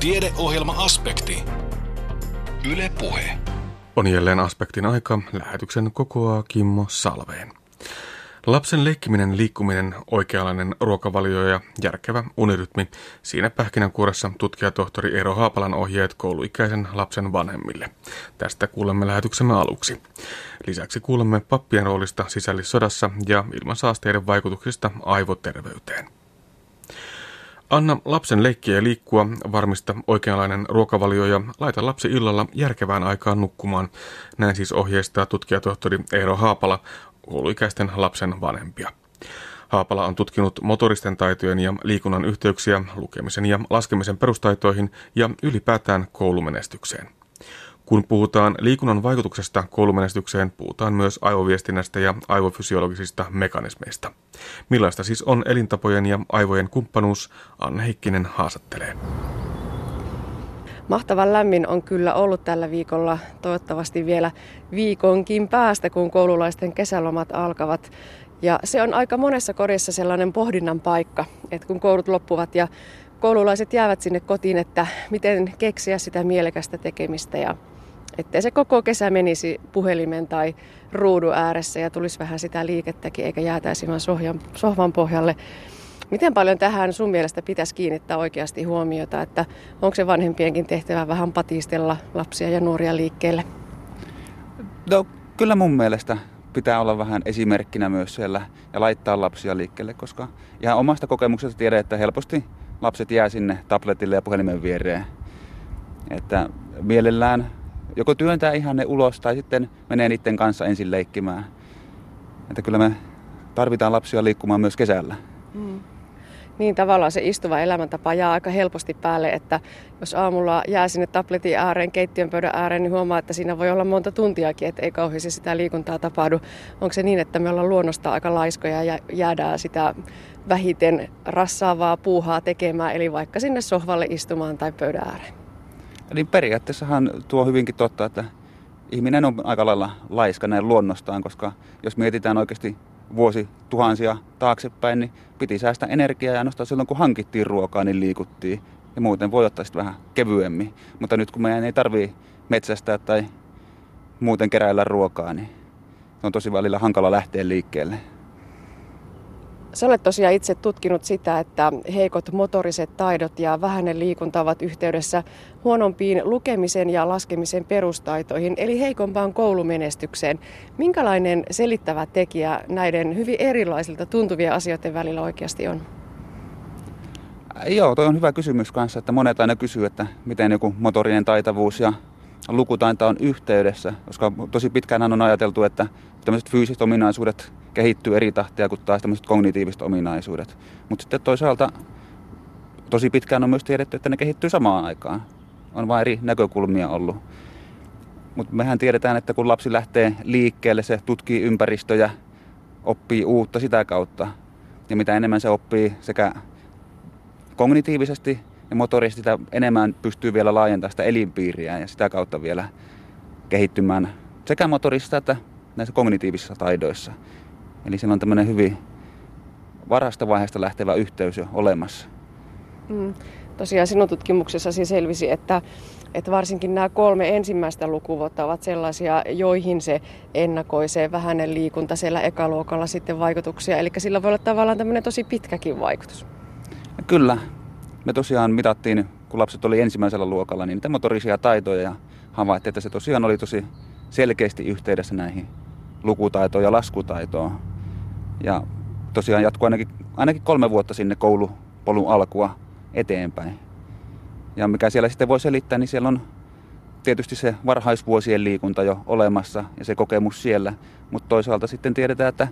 Tiedeohjelma-aspekti. Yle Puhe. On jälleen aspektin aika. Lähetyksen kokoaa Kimmo Salveen. Lapsen leikkiminen, liikkuminen, oikeanlainen ruokavalio ja järkevä unirytmi. Siinä pähkinänkuoressa tutkijatohtori Eero Haapalan ohjeet kouluikäisen lapsen vanhemmille. Tästä kuulemme lähetyksemme aluksi. Lisäksi kuulemme pappien roolista sisällissodassa ja ilmansaasteiden vaikutuksista aivoterveyteen. Anna lapsen leikkiä ja liikkua, varmista oikeanlainen ruokavalio ja laita lapsi illalla järkevään aikaan nukkumaan. Näin siis ohjeistaa tutkijatohtori Eero Haapala, kouluikäisten lapsen vanhempia. Haapala on tutkinut motoristen taitojen ja liikunnan yhteyksiä lukemisen ja laskemisen perustaitoihin ja ylipäätään koulumenestykseen. Kun puhutaan liikunnan vaikutuksesta koulumenestykseen, puhutaan myös aivoviestinnästä ja aivofysiologisista mekanismeista. Millaista siis on elintapojen ja aivojen kumppanuus, Anne Heikkinen haastattelee. Mahtavan lämmin on kyllä ollut tällä viikolla, toivottavasti vielä viikonkin päästä, kun koululaisten kesälomat alkavat. Ja se on aika monessa kodissa sellainen pohdinnan paikka, että kun koulut loppuvat ja koululaiset jäävät sinne kotiin, että miten keksiä sitä mielekästä tekemistä ja ettei se koko kesä menisi puhelimen tai ruudun ääressä ja tulisi vähän sitä liikettäkin eikä jäätäisi vaan sohjan, sohvan pohjalle. Miten paljon tähän sun mielestä pitäisi kiinnittää oikeasti huomiota, että onko se vanhempienkin tehtävä vähän patistella lapsia ja nuoria liikkeelle? No kyllä mun mielestä pitää olla vähän esimerkkinä myös siellä ja laittaa lapsia liikkeelle, koska ihan omasta kokemuksesta tiedän, että helposti lapset jää sinne tabletille ja puhelimen viereen. Että mielellään joko työntää ihan ne ulos tai sitten menee niiden kanssa ensin leikkimään. Että kyllä me tarvitaan lapsia liikkumaan myös kesällä. Mm. Niin tavallaan se istuva elämäntapa jää aika helposti päälle, että jos aamulla jää sinne tabletin ääreen, keittiön pöydän ääreen, niin huomaa, että siinä voi olla monta tuntiakin, että ei kauheasti sitä liikuntaa tapahdu. Onko se niin, että me ollaan luonnosta aika laiskoja ja jäädään sitä vähiten rassaavaa puuhaa tekemään, eli vaikka sinne sohvalle istumaan tai pöydän ääreen? Eli periaatteessahan tuo hyvinkin totta, että ihminen on aika lailla laiska näin luonnostaan, koska jos mietitään oikeasti vuosi tuhansia taaksepäin, niin piti säästää energiaa ja ainoastaan silloin kun hankittiin ruokaa, niin liikuttiin. Ja muuten voi ottaa sitten vähän kevyemmin. Mutta nyt kun meidän ei tarvii metsästää tai muuten keräillä ruokaa, niin on tosi välillä hankala lähteä liikkeelle. Sä olet tosiaan itse tutkinut sitä, että heikot motoriset taidot ja vähäinen liikunta ovat yhteydessä huonompiin lukemisen ja laskemisen perustaitoihin, eli heikompaan koulumenestykseen. Minkälainen selittävä tekijä näiden hyvin erilaisilta tuntuvia asioiden välillä oikeasti on? Joo, toi on hyvä kysymys kanssa, että monet aina kysyy, että miten joku motorinen taitavuus ja lukutaito on yhteydessä, koska tosi pitkään on ajateltu, että tämmöiset fyysiset ominaisuudet kehittyy eri tahtia kuin taas tämmöiset kognitiiviset ominaisuudet. Mutta sitten toisaalta tosi pitkään on myös tiedetty, että ne kehittyy samaan aikaan. On vain eri näkökulmia ollut. Mutta mehän tiedetään, että kun lapsi lähtee liikkeelle, se tutkii ympäristöjä, oppii uutta sitä kautta. Ja mitä enemmän se oppii sekä kognitiivisesti ja motorisesti, sitä enemmän pystyy vielä laajentamaan sitä elinpiiriä ja sitä kautta vielä kehittymään sekä motorista että näissä kognitiivisissa taidoissa. Eli siellä on tämmöinen hyvin varasta vaiheesta lähtevä yhteys jo olemassa. Mm. Tosiaan sinun tutkimuksessasi selvisi, että, että varsinkin nämä kolme ensimmäistä lukuvuotta ovat sellaisia, joihin se ennakoi se vähäinen liikunta siellä ekaluokalla sitten vaikutuksia. Eli sillä voi olla tavallaan tämmöinen tosi pitkäkin vaikutus. Kyllä. Me tosiaan mitattiin, kun lapset oli ensimmäisellä luokalla, niin niitä motorisia taitoja ja havaittiin, että se tosiaan oli tosi selkeästi yhteydessä näihin lukutaitoon ja laskutaitoon. Ja tosiaan jatkuu ainakin, ainakin kolme vuotta sinne koulupolun alkua eteenpäin. Ja mikä siellä sitten voi selittää, niin siellä on tietysti se varhaisvuosien liikunta jo olemassa ja se kokemus siellä. Mutta toisaalta sitten tiedetään, että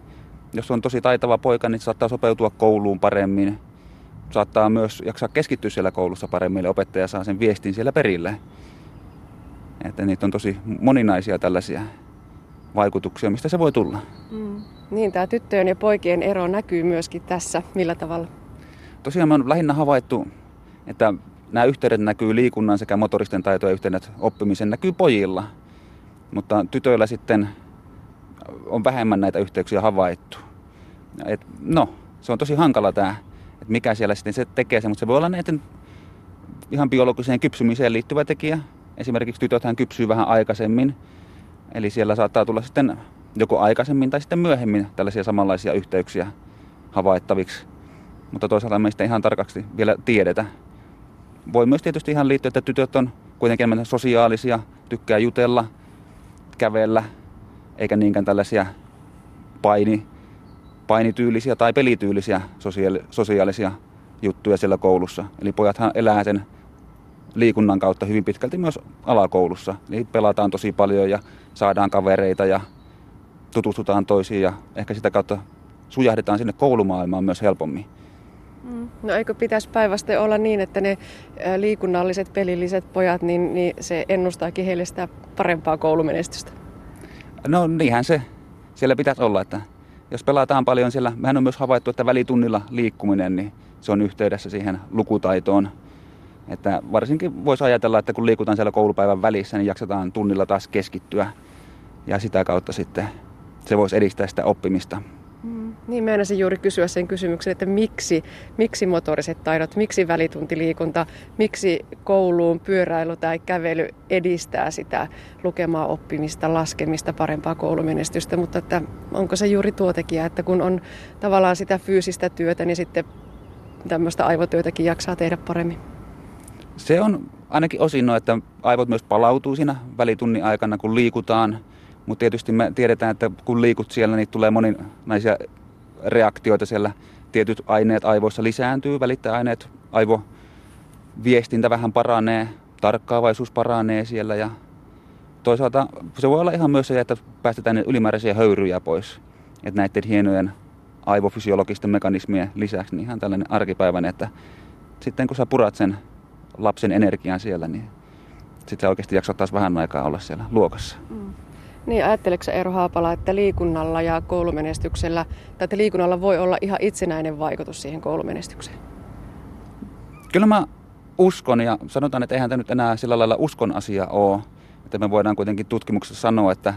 jos on tosi taitava poika, niin saattaa sopeutua kouluun paremmin. Saattaa myös jaksaa keskittyä siellä koulussa paremmin, eli opettaja saa sen viestin siellä perille. Että niitä on tosi moninaisia tällaisia vaikutuksia, mistä se voi tulla. Mm. Niin, tämä tyttöjen ja poikien ero näkyy myöskin tässä. Millä tavalla? Tosiaan me on lähinnä havaittu, että nämä yhteydet näkyy liikunnan sekä motoristen taitojen yhteydet oppimisen näkyy pojilla. Mutta tytöillä sitten on vähemmän näitä yhteyksiä havaittu. Et, no, se on tosi hankala tämä, että mikä siellä sitten se tekee se, mutta se voi olla näiden ihan biologiseen kypsymiseen liittyvä tekijä. Esimerkiksi tytöthän kypsyy vähän aikaisemmin, eli siellä saattaa tulla sitten joko aikaisemmin tai sitten myöhemmin tällaisia samanlaisia yhteyksiä havaittaviksi. Mutta toisaalta meistä ihan tarkaksi vielä tiedetä. Voi myös tietysti ihan liittyä, että tytöt on kuitenkin sosiaalisia, tykkää jutella, kävellä, eikä niinkään tällaisia paini, painityylisiä tai pelityylisiä sosiaali, sosiaalisia juttuja siellä koulussa. Eli pojathan elää sen liikunnan kautta hyvin pitkälti myös alakoulussa. Eli pelataan tosi paljon ja saadaan kavereita ja tutustutaan toisiin ja ehkä sitä kautta sujahdetaan sinne koulumaailmaan myös helpommin. Mm. No eikö pitäisi päivästä olla niin, että ne liikunnalliset, pelilliset pojat, niin, niin se ennustaakin heille sitä parempaa koulumenestystä? No niinhän se siellä pitäisi olla, että jos pelataan paljon siellä, mehän on myös havaittu, että välitunnilla liikkuminen, niin se on yhteydessä siihen lukutaitoon. Että varsinkin voisi ajatella, että kun liikutaan siellä koulupäivän välissä, niin jaksetaan tunnilla taas keskittyä. Ja sitä kautta sitten se voisi edistää sitä oppimista. Mm. Niin meinasin juuri kysyä sen kysymyksen, että miksi, miksi motoriset taidot, miksi välituntiliikunta, miksi kouluun pyöräily tai kävely edistää sitä lukemaa, oppimista, laskemista, parempaa koulumenestystä, mutta että onko se juuri tuo tekijä, että kun on tavallaan sitä fyysistä työtä, niin sitten tämmöistä aivotyötäkin jaksaa tehdä paremmin? Se on ainakin osin, no, että aivot myös palautuu siinä välitunnin aikana, kun liikutaan – mutta tietysti me tiedetään, että kun liikut siellä, niin tulee moninaisia reaktioita siellä. Tietyt aineet aivoissa lisääntyy, välittäjäaineet, aivoviestintä vähän paranee, tarkkaavaisuus paranee siellä ja toisaalta se voi olla ihan myös se, että päästetään ylimääräisiä höyryjä pois. Että näiden hienojen aivofysiologisten mekanismien lisäksi niin ihan tällainen arkipäiväinen, että sitten kun sä purat sen lapsen energian siellä, niin sitten sä oikeasti jaksat taas vähän aikaa olla siellä luokassa. Mm. Niin, ajatteleeko Eero Haapala, että liikunnalla ja koulumenestyksellä, tai että liikunnalla voi olla ihan itsenäinen vaikutus siihen koulumenestykseen? Kyllä mä uskon, ja sanotaan, että eihän tämä nyt enää sillä lailla uskon asia ole. Että me voidaan kuitenkin tutkimuksessa sanoa, että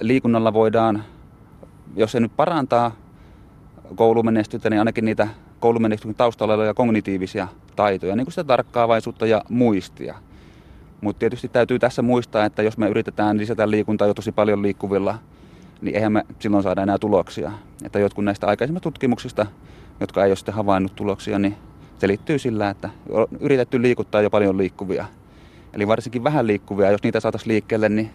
liikunnalla voidaan, jos se nyt parantaa koulumenestystä, niin ainakin niitä koulumenestyksen taustalla olevia kognitiivisia taitoja, niin kuin sitä tarkkaavaisuutta ja muistia – mutta tietysti täytyy tässä muistaa, että jos me yritetään lisätä liikuntaa jo tosi paljon liikkuvilla, niin eihän me silloin saada enää tuloksia. Että jotkut näistä aikaisemmista tutkimuksista, jotka ei ole sitten havainnut tuloksia, niin se liittyy sillä, että on yritetty liikuttaa jo paljon liikkuvia. Eli varsinkin vähän liikkuvia, jos niitä saataisiin liikkeelle, niin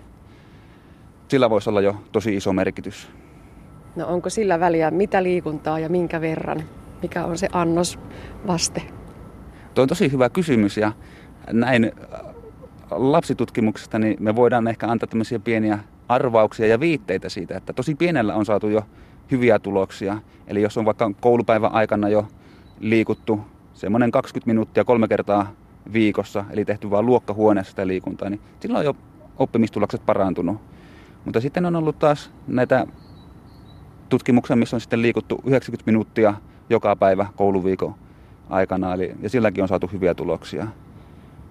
sillä voisi olla jo tosi iso merkitys. No onko sillä väliä, mitä liikuntaa ja minkä verran? Mikä on se annos vaste? Tuo on tosi hyvä kysymys ja näin lapsitutkimuksesta, niin me voidaan ehkä antaa tämmöisiä pieniä arvauksia ja viitteitä siitä, että tosi pienellä on saatu jo hyviä tuloksia. Eli jos on vaikka koulupäivän aikana jo liikuttu semmoinen 20 minuuttia kolme kertaa viikossa, eli tehty vain luokkahuoneessa sitä liikuntaa, niin silloin on jo oppimistulokset parantunut. Mutta sitten on ollut taas näitä tutkimuksia, missä on sitten liikuttu 90 minuuttia joka päivä kouluviikon aikana, eli, ja silläkin on saatu hyviä tuloksia.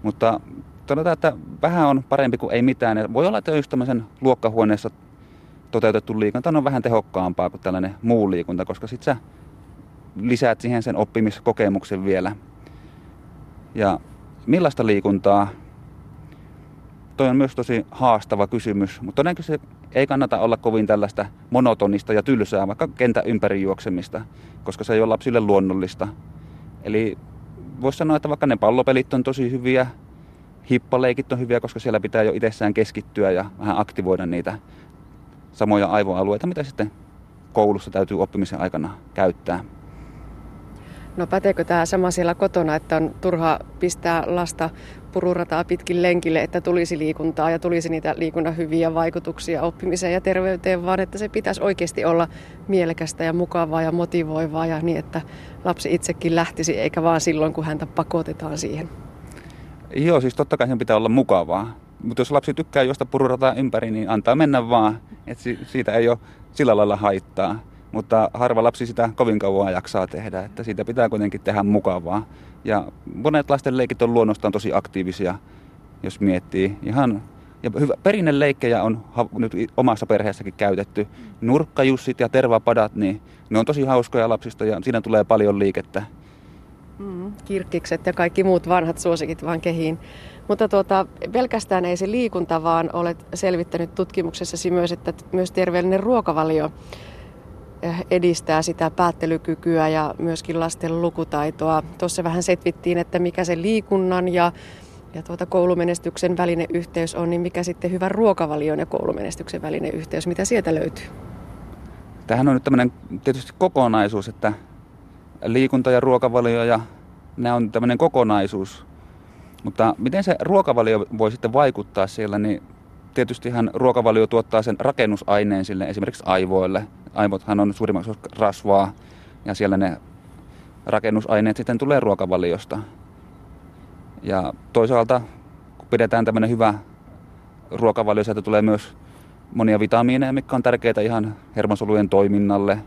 Mutta sanotaan, että vähän on parempi kuin ei mitään. Voi olla, että just tämmöisen luokkahuoneessa toteutettu liikunta on vähän tehokkaampaa kuin tällainen muu liikunta, koska sit sä lisäät siihen sen oppimiskokemuksen vielä. Ja millaista liikuntaa? Toi on myös tosi haastava kysymys, mutta todennäköisesti ei kannata olla kovin tällaista monotonista ja tylsää, vaikka kentä ympäri juoksemista, koska se ei ole lapsille luonnollista. Eli voisi sanoa, että vaikka ne pallopelit on tosi hyviä, hippaleikit on hyviä, koska siellä pitää jo itsessään keskittyä ja vähän aktivoida niitä samoja aivoalueita, mitä sitten koulussa täytyy oppimisen aikana käyttää. No päteekö tämä sama siellä kotona, että on turha pistää lasta pururataa pitkin lenkille, että tulisi liikuntaa ja tulisi niitä liikunnan hyviä vaikutuksia oppimiseen ja terveyteen, vaan että se pitäisi oikeasti olla mielekästä ja mukavaa ja motivoivaa ja niin, että lapsi itsekin lähtisi, eikä vaan silloin, kun häntä pakotetaan siihen. Joo, siis totta kai sen pitää olla mukavaa. Mutta jos lapsi tykkää juosta pururataa ympäri, niin antaa mennä vaan. Et siitä ei ole sillä lailla haittaa. Mutta harva lapsi sitä kovin kauan jaksaa tehdä, että siitä pitää kuitenkin tehdä mukavaa. Ja monet lasten leikit on luonnostaan tosi aktiivisia, jos miettii. Ihan ja hyvä, perinneleikkejä on nyt omassa perheessäkin käytetty. Nurkkajussit ja tervapadat, niin ne on tosi hauskoja lapsista ja siinä tulee paljon liikettä. Mm, kirkkikset ja kaikki muut vanhat suosikit vaan kehiin. Mutta tuota, pelkästään ei se liikunta, vaan olet selvittänyt tutkimuksessasi myös, että myös terveellinen ruokavalio eh, edistää sitä päättelykykyä ja myöskin lasten lukutaitoa. Tuossa vähän setvittiin, että mikä se liikunnan ja, ja tuota koulumenestyksen välinen yhteys on, niin mikä sitten hyvän ruokavalion ja koulumenestyksen välinen yhteys, mitä sieltä löytyy? Tähän on nyt tämmöinen tietysti kokonaisuus, että liikunta ja ruokavalio ja nämä on tämmöinen kokonaisuus. Mutta miten se ruokavalio voi sitten vaikuttaa siellä, niin tietystihan ruokavalio tuottaa sen rakennusaineen sille esimerkiksi aivoille. Aivothan on suurimmaksi rasvaa ja siellä ne rakennusaineet sitten tulee ruokavaliosta. Ja toisaalta kun pidetään tämmöinen hyvä ruokavalio, sieltä tulee myös monia vitamiineja, mikä on tärkeitä ihan hermosolujen toiminnalle.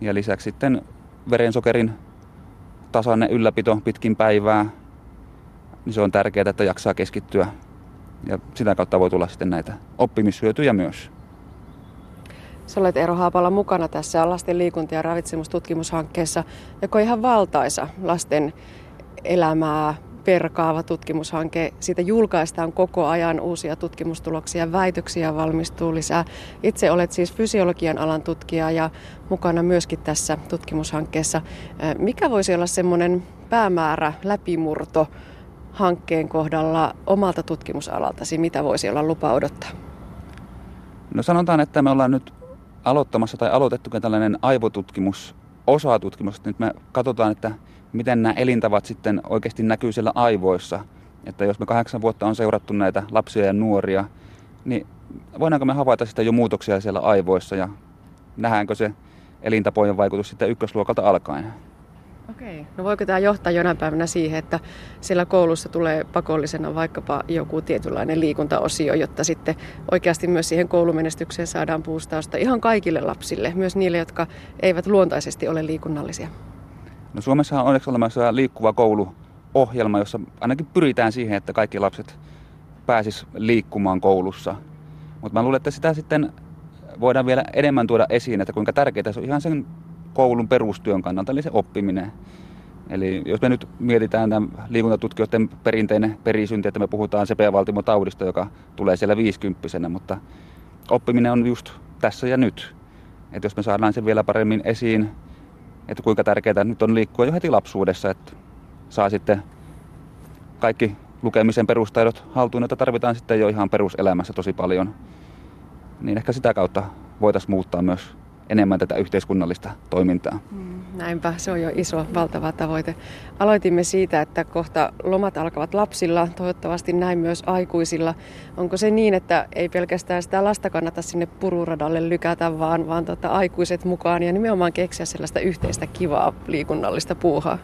Ja lisäksi sitten verensokerin tasainen ylläpito pitkin päivää, niin se on tärkeää, että jaksaa keskittyä. Ja sitä kautta voi tulla sitten näitä oppimishyötyjä myös. Sä olet Eero Haapala mukana tässä lasten liikunta- ja ravitsemustutkimushankkeessa, joka on ihan valtaisa lasten elämää perkaava tutkimushanke. Siitä julkaistaan koko ajan uusia tutkimustuloksia, väitöksiä valmistuu lisää. Itse olet siis fysiologian alan tutkija ja mukana myöskin tässä tutkimushankkeessa. Mikä voisi olla semmoinen päämäärä, läpimurto hankkeen kohdalla omalta tutkimusalaltasi? Mitä voisi olla lupa odottaa? No sanotaan, että me ollaan nyt aloittamassa tai aloitettukin tällainen aivotutkimus, osatutkimus. Nyt me katsotaan, että miten nämä elintavat sitten oikeasti näkyy siellä aivoissa. Että jos me kahdeksan vuotta on seurattu näitä lapsia ja nuoria, niin voidaanko me havaita sitä jo muutoksia siellä aivoissa ja nähdäänkö se elintapojen vaikutus sitten ykkösluokalta alkaen? Okei. No voiko tämä johtaa jonain päivänä siihen, että siellä koulussa tulee pakollisena vaikkapa joku tietynlainen liikuntaosio, jotta sitten oikeasti myös siihen koulumenestykseen saadaan puustausta ihan kaikille lapsille, myös niille, jotka eivät luontaisesti ole liikunnallisia? No Suomessa on onneksi olemassa liikkuva koulu-ohjelma, jossa ainakin pyritään siihen, että kaikki lapset pääsis liikkumaan koulussa. Mutta mä luulen, että sitä sitten voidaan vielä enemmän tuoda esiin, että kuinka tärkeää se on ihan sen koulun perustyön kannalta, eli se oppiminen. Eli jos me nyt mietitään tämän liikuntatutkijoiden perinteinen perisynti, että me puhutaan sepeävaltimotaudista, joka tulee siellä 50 mutta oppiminen on just tässä ja nyt. Että jos me saadaan se vielä paremmin esiin, että kuinka tärkeää nyt on liikkua jo heti lapsuudessa, että saa sitten kaikki lukemisen perustaidot haltuun, joita tarvitaan sitten jo ihan peruselämässä tosi paljon. Niin ehkä sitä kautta voitaisiin muuttaa myös enemmän tätä yhteiskunnallista toimintaa. Mm, näinpä, se on jo iso, valtava tavoite. Aloitimme siitä, että kohta lomat alkavat lapsilla, toivottavasti näin myös aikuisilla. Onko se niin, että ei pelkästään sitä lasta kannata sinne pururadalle lykätä, vaan, vaan tota aikuiset mukaan ja nimenomaan keksiä sellaista yhteistä kivaa liikunnallista puuhaa?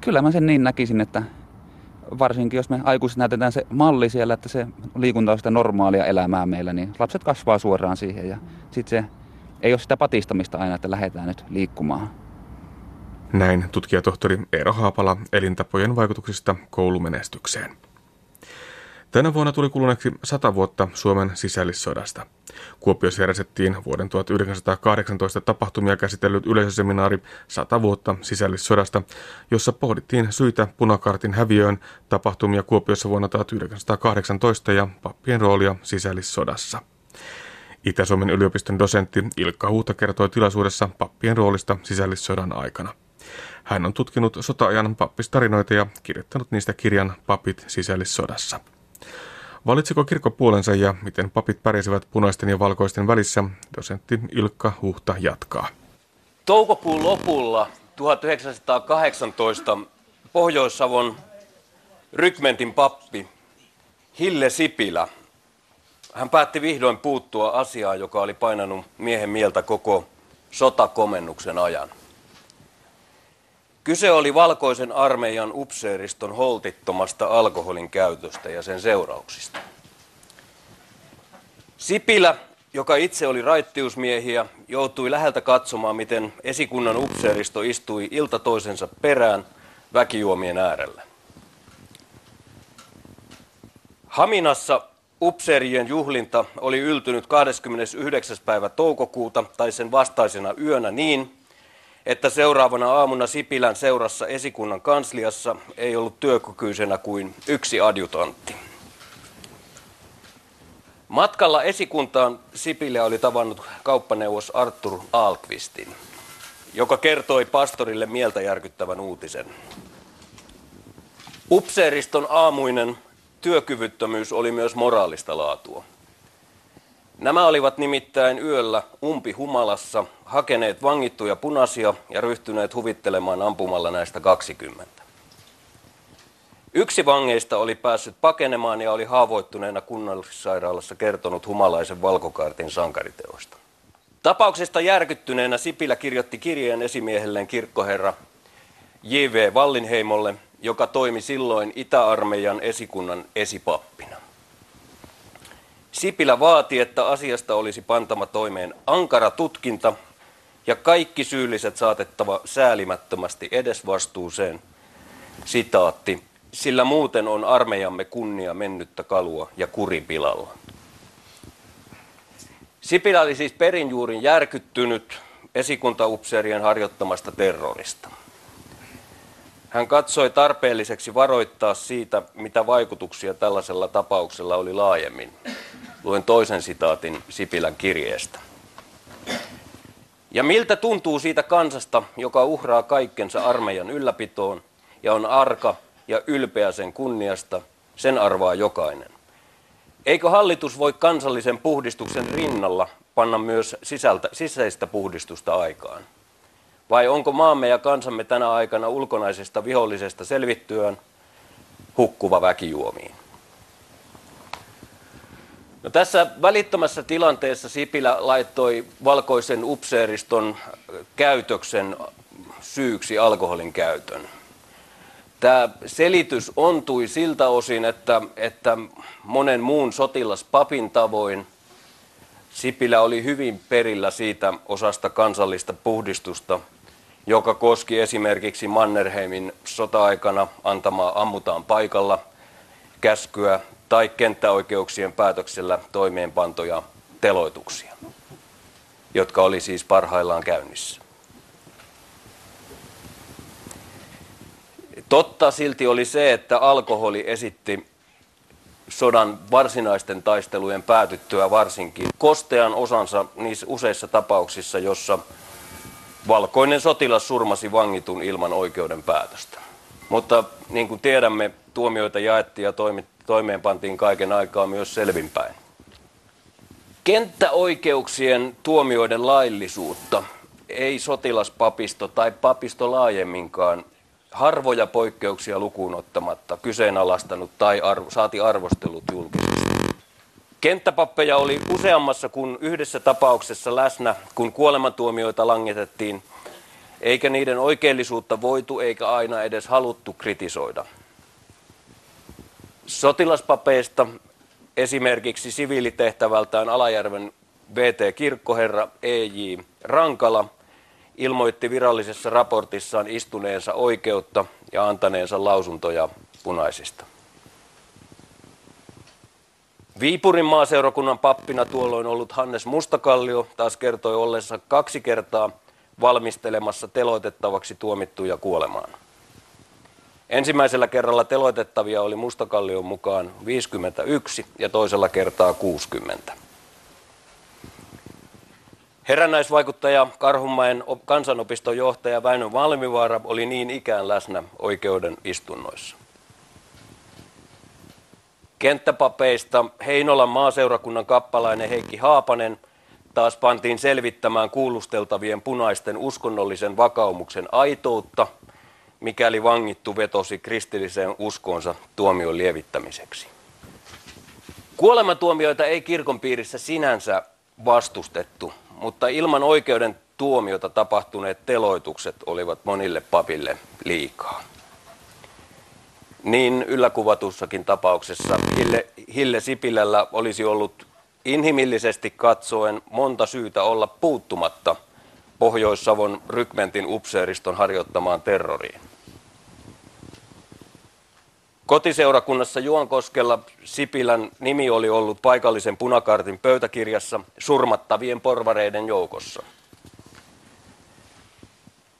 Kyllä mä sen niin näkisin, että varsinkin jos me aikuiset näytetään se malli siellä, että se liikunta on sitä normaalia elämää meillä, niin lapset kasvaa suoraan siihen ja sitten se ei ole sitä patistamista aina, että lähdetään nyt liikkumaan. Näin tutkijatohtori Eero Haapala elintapojen vaikutuksista koulumenestykseen. Tänä vuonna tuli kuluneeksi 100 vuotta Suomen sisällissodasta. Kuopiossa järjestettiin vuoden 1918 tapahtumia käsitellyt yleisöseminaari 100 vuotta sisällissodasta, jossa pohdittiin syitä punakartin häviöön, tapahtumia Kuopiossa vuonna 1918 ja pappien roolia sisällissodassa. Itä-Suomen yliopiston dosentti Ilkka Huuta kertoi tilaisuudessa pappien roolista sisällissodan aikana. Hän on tutkinut sota-ajan pappistarinoita ja kirjoittanut niistä kirjan Papit sisällissodassa. Valitsiko kirkko puolensa ja miten papit pärjäsivät punaisten ja valkoisten välissä, dosentti Ilkka Huhta jatkaa. Toukokuun lopulla 1918 Pohjois-Savon rykmentin pappi Hille Sipilä hän päätti vihdoin puuttua asiaan, joka oli painanut miehen mieltä koko sotakomennuksen ajan. Kyse oli valkoisen armeijan upseeriston holtittomasta alkoholin käytöstä ja sen seurauksista. Sipilä, joka itse oli raittiusmiehiä, joutui läheltä katsomaan, miten esikunnan upseeristo istui ilta toisensa perään väkijuomien äärellä. Haminassa Upseerien juhlinta oli yltynyt 29. päivä toukokuuta tai sen vastaisena yönä niin, että seuraavana aamuna Sipilän seurassa esikunnan kansliassa ei ollut työkykyisenä kuin yksi adjutantti. Matkalla esikuntaan Sipilä oli tavannut kauppaneuvos Arthur Alkvistin, joka kertoi pastorille mieltä järkyttävän uutisen. Upseeriston aamuinen työkyvyttömyys oli myös moraalista laatua. Nämä olivat nimittäin yöllä umpi humalassa hakeneet vangittuja punaisia ja ryhtyneet huvittelemaan ampumalla näistä 20. Yksi vangeista oli päässyt pakenemaan ja oli haavoittuneena kunnallissairaalassa kertonut humalaisen valkokaartin sankariteoista. Tapauksesta järkyttyneenä Sipilä kirjoitti kirjeen esimiehelleen kirkkoherra J.V. Vallinheimolle, joka toimi silloin Itä-armeijan esikunnan esipappina. Sipilä vaati, että asiasta olisi pantama toimeen ankara tutkinta ja kaikki syylliset saatettava säälimättömästi edesvastuuseen. Sitaatti, sillä muuten on armeijamme kunnia mennyttä kalua ja kuripilalla. Sipilä oli siis perinjuurin järkyttynyt esikuntaupseerien harjoittamasta terrorista. Hän katsoi tarpeelliseksi varoittaa siitä, mitä vaikutuksia tällaisella tapauksella oli laajemmin. Luen toisen sitaatin Sipilän kirjeestä. Ja miltä tuntuu siitä kansasta, joka uhraa kaikkensa armeijan ylläpitoon ja on arka ja ylpeä sen kunniasta, sen arvaa jokainen. Eikö hallitus voi kansallisen puhdistuksen rinnalla panna myös sisältä, sisäistä puhdistusta aikaan? Vai onko maamme ja kansamme tänä aikana ulkonaisesta vihollisesta selvittyään hukkuva väkijuomiin? No tässä välittömässä tilanteessa Sipilä laittoi valkoisen upseeriston käytöksen syyksi alkoholin käytön. Tämä selitys ontui siltä osin, että, että monen muun sotilaspapin tavoin Sipilä oli hyvin perillä siitä osasta kansallista puhdistusta, joka koski esimerkiksi Mannerheimin sota-aikana antamaa ammutaan paikalla käskyä tai kenttäoikeuksien päätöksellä toimeenpantoja teloituksia, jotka oli siis parhaillaan käynnissä. Totta silti oli se, että alkoholi esitti sodan varsinaisten taistelujen päätyttyä varsinkin kostean osansa niissä useissa tapauksissa, jossa valkoinen sotilas surmasi vangitun ilman oikeuden päätöstä. Mutta niin kuin tiedämme, tuomioita jaettiin ja toimeenpantiin kaiken aikaa myös selvinpäin. Kenttäoikeuksien tuomioiden laillisuutta ei sotilaspapisto tai papisto laajemminkaan harvoja poikkeuksia lukuun ottamatta kyseenalaistanut tai arvo, saati arvostellut julkisesti. Kenttäpappeja oli useammassa kuin yhdessä tapauksessa läsnä, kun kuolemantuomioita langetettiin, eikä niiden oikeellisuutta voitu eikä aina edes haluttu kritisoida. Sotilaspapeista esimerkiksi siviilitehtävältään Alajärven VT Kirkkoherra E.J. Rankala ilmoitti virallisessa raportissaan istuneensa oikeutta ja antaneensa lausuntoja punaisista. Viipurin maaseurakunnan pappina tuolloin ollut Hannes Mustakallio taas kertoi olleensa kaksi kertaa valmistelemassa teloitettavaksi tuomittuja kuolemaan. Ensimmäisellä kerralla teloitettavia oli Mustakallion mukaan 51 ja toisella kertaa 60. Herännäisvaikuttaja Karhunmäen kansanopiston johtaja Väinö Valmivaara oli niin ikään läsnä oikeuden istunnoissa. Kenttäpapeista Heinolan maaseurakunnan kappalainen Heikki Haapanen taas pantiin selvittämään kuulusteltavien punaisten uskonnollisen vakaumuksen aitoutta, mikäli vangittu vetosi kristilliseen uskonsa tuomion lievittämiseksi. Kuolematuomioita ei kirkon piirissä sinänsä vastustettu, mutta ilman oikeuden tuomiota tapahtuneet teloitukset olivat monille papille liikaa. Niin ylläkuvatussakin tapauksessa Hille, Hille Sipilällä olisi ollut inhimillisesti katsoen monta syytä olla puuttumatta Pohjois-Savon rykmentin upseeriston harjoittamaan terroriin. Kotiseurakunnassa Juankoskella Sipilän nimi oli ollut paikallisen punakartin pöytäkirjassa surmattavien porvareiden joukossa.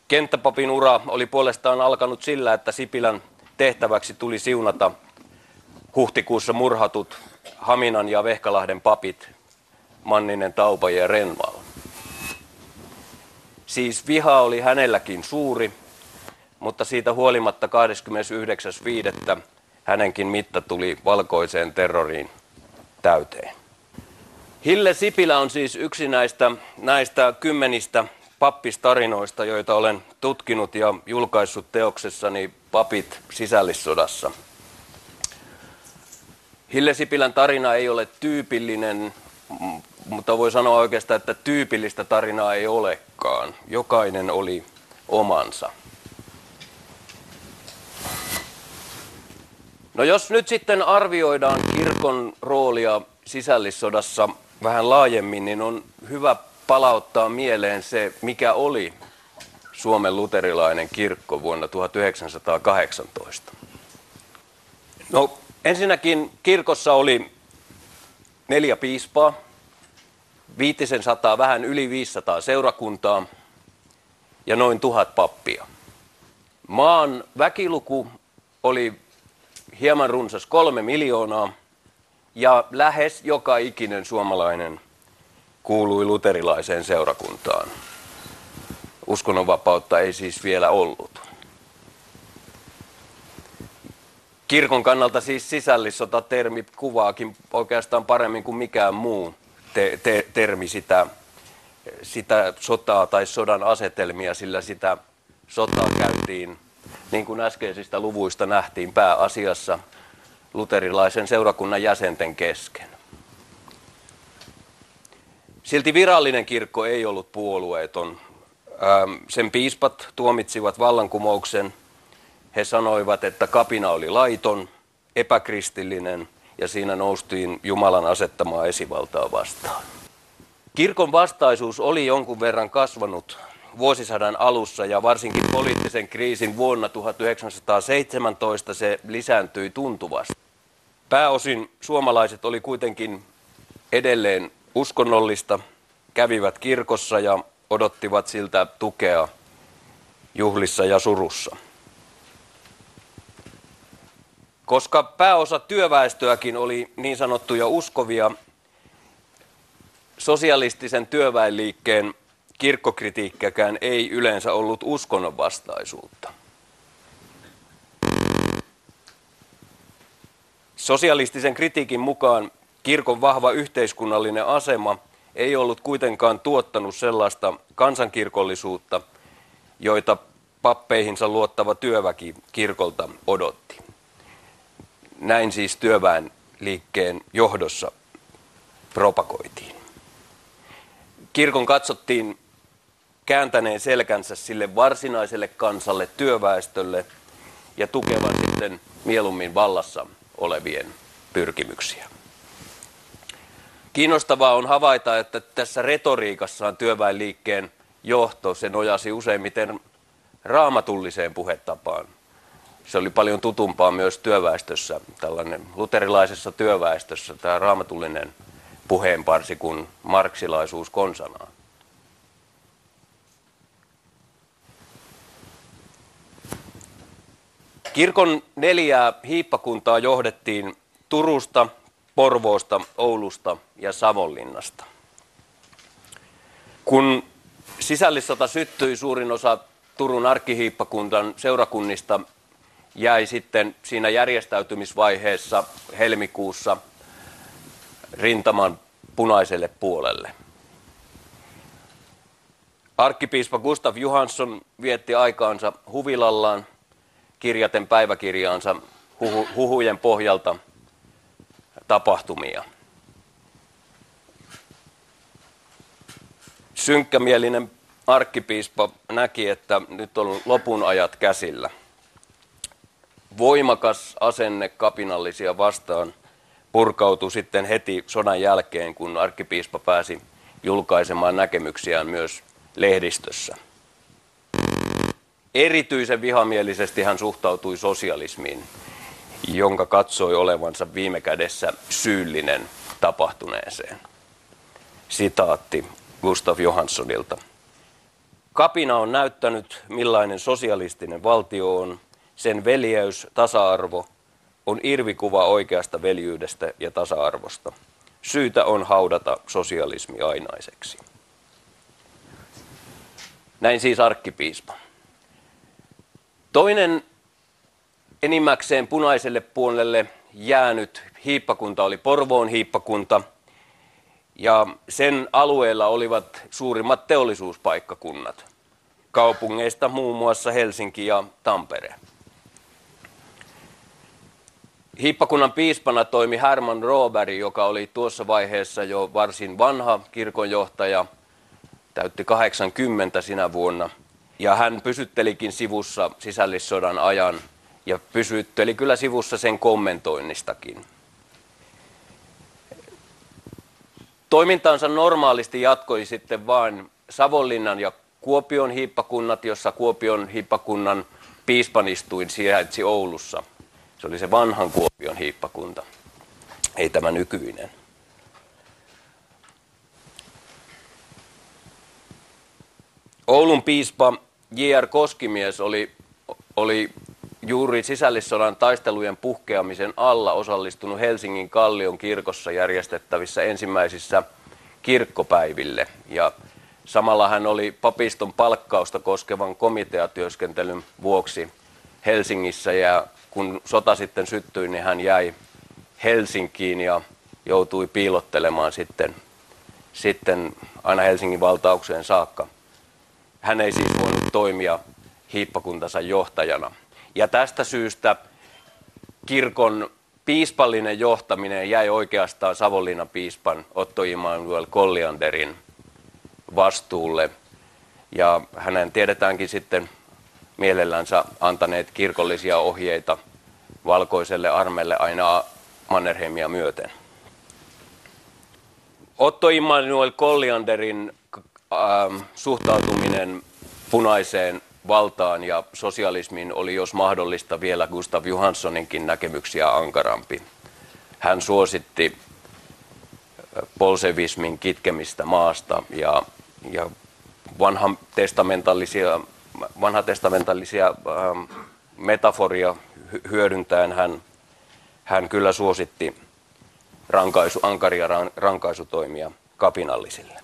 Kenttäpapin ura oli puolestaan alkanut sillä, että Sipilän tehtäväksi tuli siunata huhtikuussa murhatut Haminan ja Vehkalahden papit Manninen, Taupaja ja Renval. Siis viha oli hänelläkin suuri, mutta siitä huolimatta 29.5. hänenkin mitta tuli valkoiseen terroriin täyteen. Hille Sipilä on siis yksi näistä, näistä kymmenistä pappistarinoista, joita olen tutkinut ja julkaissut teoksessani Papit sisällissodassa. Hille Sipilän tarina ei ole tyypillinen, mutta voi sanoa oikeastaan, että tyypillistä tarinaa ei olekaan. Jokainen oli omansa. No jos nyt sitten arvioidaan kirkon roolia sisällissodassa vähän laajemmin, niin on hyvä palauttaa mieleen se, mikä oli Suomen luterilainen kirkko vuonna 1918. No ensinnäkin kirkossa oli neljä piispaa, viitisen sataa, vähän yli 500 seurakuntaa ja noin tuhat pappia. Maan väkiluku oli hieman runsas kolme miljoonaa ja lähes joka ikinen suomalainen kuului luterilaiseen seurakuntaan. Uskonnonvapautta ei siis vielä ollut. Kirkon kannalta siis sisällissota-termi kuvaakin oikeastaan paremmin kuin mikään muu te- te- termi sitä, sitä sotaa tai sodan asetelmia, sillä sitä sotaa käytiin, niin kuin äskeisistä luvuista nähtiin, pääasiassa luterilaisen seurakunnan jäsenten kesken. Silti virallinen kirkko ei ollut puolueeton. Sen piispat tuomitsivat vallankumouksen. He sanoivat, että kapina oli laiton, epäkristillinen ja siinä noustiin Jumalan asettamaa esivaltaa vastaan. Kirkon vastaisuus oli jonkun verran kasvanut vuosisadan alussa ja varsinkin poliittisen kriisin vuonna 1917 se lisääntyi tuntuvasti. Pääosin suomalaiset oli kuitenkin edelleen uskonnollista, kävivät kirkossa ja odottivat siltä tukea juhlissa ja surussa. Koska pääosa työväestöäkin oli niin sanottuja uskovia, sosialistisen työväenliikkeen kirkkokritiikkäkään ei yleensä ollut uskonnonvastaisuutta. Sosialistisen kritiikin mukaan kirkon vahva yhteiskunnallinen asema ei ollut kuitenkaan tuottanut sellaista kansankirkollisuutta, joita pappeihinsa luottava työväki kirkolta odotti. Näin siis työväen liikkeen johdossa propagoitiin. Kirkon katsottiin kääntäneen selkänsä sille varsinaiselle kansalle, työväestölle ja tukevan sitten mieluummin vallassa olevien pyrkimyksiä. Kiinnostavaa on havaita, että tässä retoriikassaan työväenliikkeen johto, se nojasi useimmiten raamatulliseen puhetapaan. Se oli paljon tutumpaa myös työväestössä, tällainen luterilaisessa työväestössä, tämä raamatullinen puheenparsi kuin marksilaisuus konsanaan. Kirkon neljää hiippakuntaa johdettiin Turusta, Porvoosta, Oulusta ja Savonlinnasta. Kun sisällissota syttyi, suurin osa Turun arkkihiippakuntan seurakunnista jäi sitten siinä järjestäytymisvaiheessa helmikuussa rintaman punaiselle puolelle. Arkkipiispa Gustav Johansson vietti aikaansa huvilallaan kirjaten päiväkirjaansa huhu, huhujen pohjalta tapahtumia. Synkkämielinen arkkipiispa näki, että nyt on lopun ajat käsillä. Voimakas asenne kapinallisia vastaan purkautui sitten heti sodan jälkeen, kun arkkipiispa pääsi julkaisemaan näkemyksiään myös lehdistössä. Erityisen vihamielisesti hän suhtautui sosialismiin, jonka katsoi olevansa viime kädessä syyllinen tapahtuneeseen. Sitaatti Gustav Johanssonilta. Kapina on näyttänyt, millainen sosialistinen valtio on. Sen veljeys, tasa-arvo on irvikuva oikeasta veljyydestä ja tasa-arvosta. Syytä on haudata sosialismi ainaiseksi. Näin siis arkkipiispa. Toinen enimmäkseen punaiselle puolelle jäänyt hiippakunta oli Porvoon hiippakunta. Ja sen alueella olivat suurimmat teollisuuspaikkakunnat. Kaupungeista muun muassa Helsinki ja Tampere. Hiippakunnan piispana toimi Herman Roberg, joka oli tuossa vaiheessa jo varsin vanha kirkonjohtaja, täytti 80 sinä vuonna. Ja hän pysyttelikin sivussa sisällissodan ajan ja pysytteli kyllä sivussa sen kommentoinnistakin. Toimintaansa normaalisti jatkoi sitten vain Savonlinnan ja Kuopion hiippakunnat, jossa Kuopion hiippakunnan piispanistuin sijaitsi Oulussa. Se oli se vanhan Kuopion hiippakunta, ei tämä nykyinen. Oulun piispa J.R. Koskimies oli, oli juuri sisällissodan taistelujen puhkeamisen alla osallistunut Helsingin Kallion kirkossa järjestettävissä ensimmäisissä kirkkopäiville. Ja samalla hän oli papiston palkkausta koskevan komiteatyöskentelyn vuoksi Helsingissä ja kun sota sitten syttyi, niin hän jäi Helsinkiin ja joutui piilottelemaan sitten, sitten aina Helsingin valtaukseen saakka. Hän ei siis voinut toimia hiippakuntansa johtajana. Ja tästä syystä kirkon piispallinen johtaminen jäi oikeastaan Savonlinnan piispan Otto Immanuel Kollianderin vastuulle. Ja hänen tiedetäänkin sitten mielellänsä antaneet kirkollisia ohjeita valkoiselle armelle aina Mannerheimia myöten. Otto Immanuel Kollianderin äh, suhtautuminen punaiseen valtaan ja sosialismiin oli jos mahdollista vielä Gustav Johanssoninkin näkemyksiä ankarampi. Hän suositti bolsevismin kitkemistä maasta ja, ja vanhan testamentallisia, vanhatestamentallisia ähm, metaforia hyödyntäen hän, hän kyllä suositti rankaisu, ankaria rankaisutoimia kapinallisille.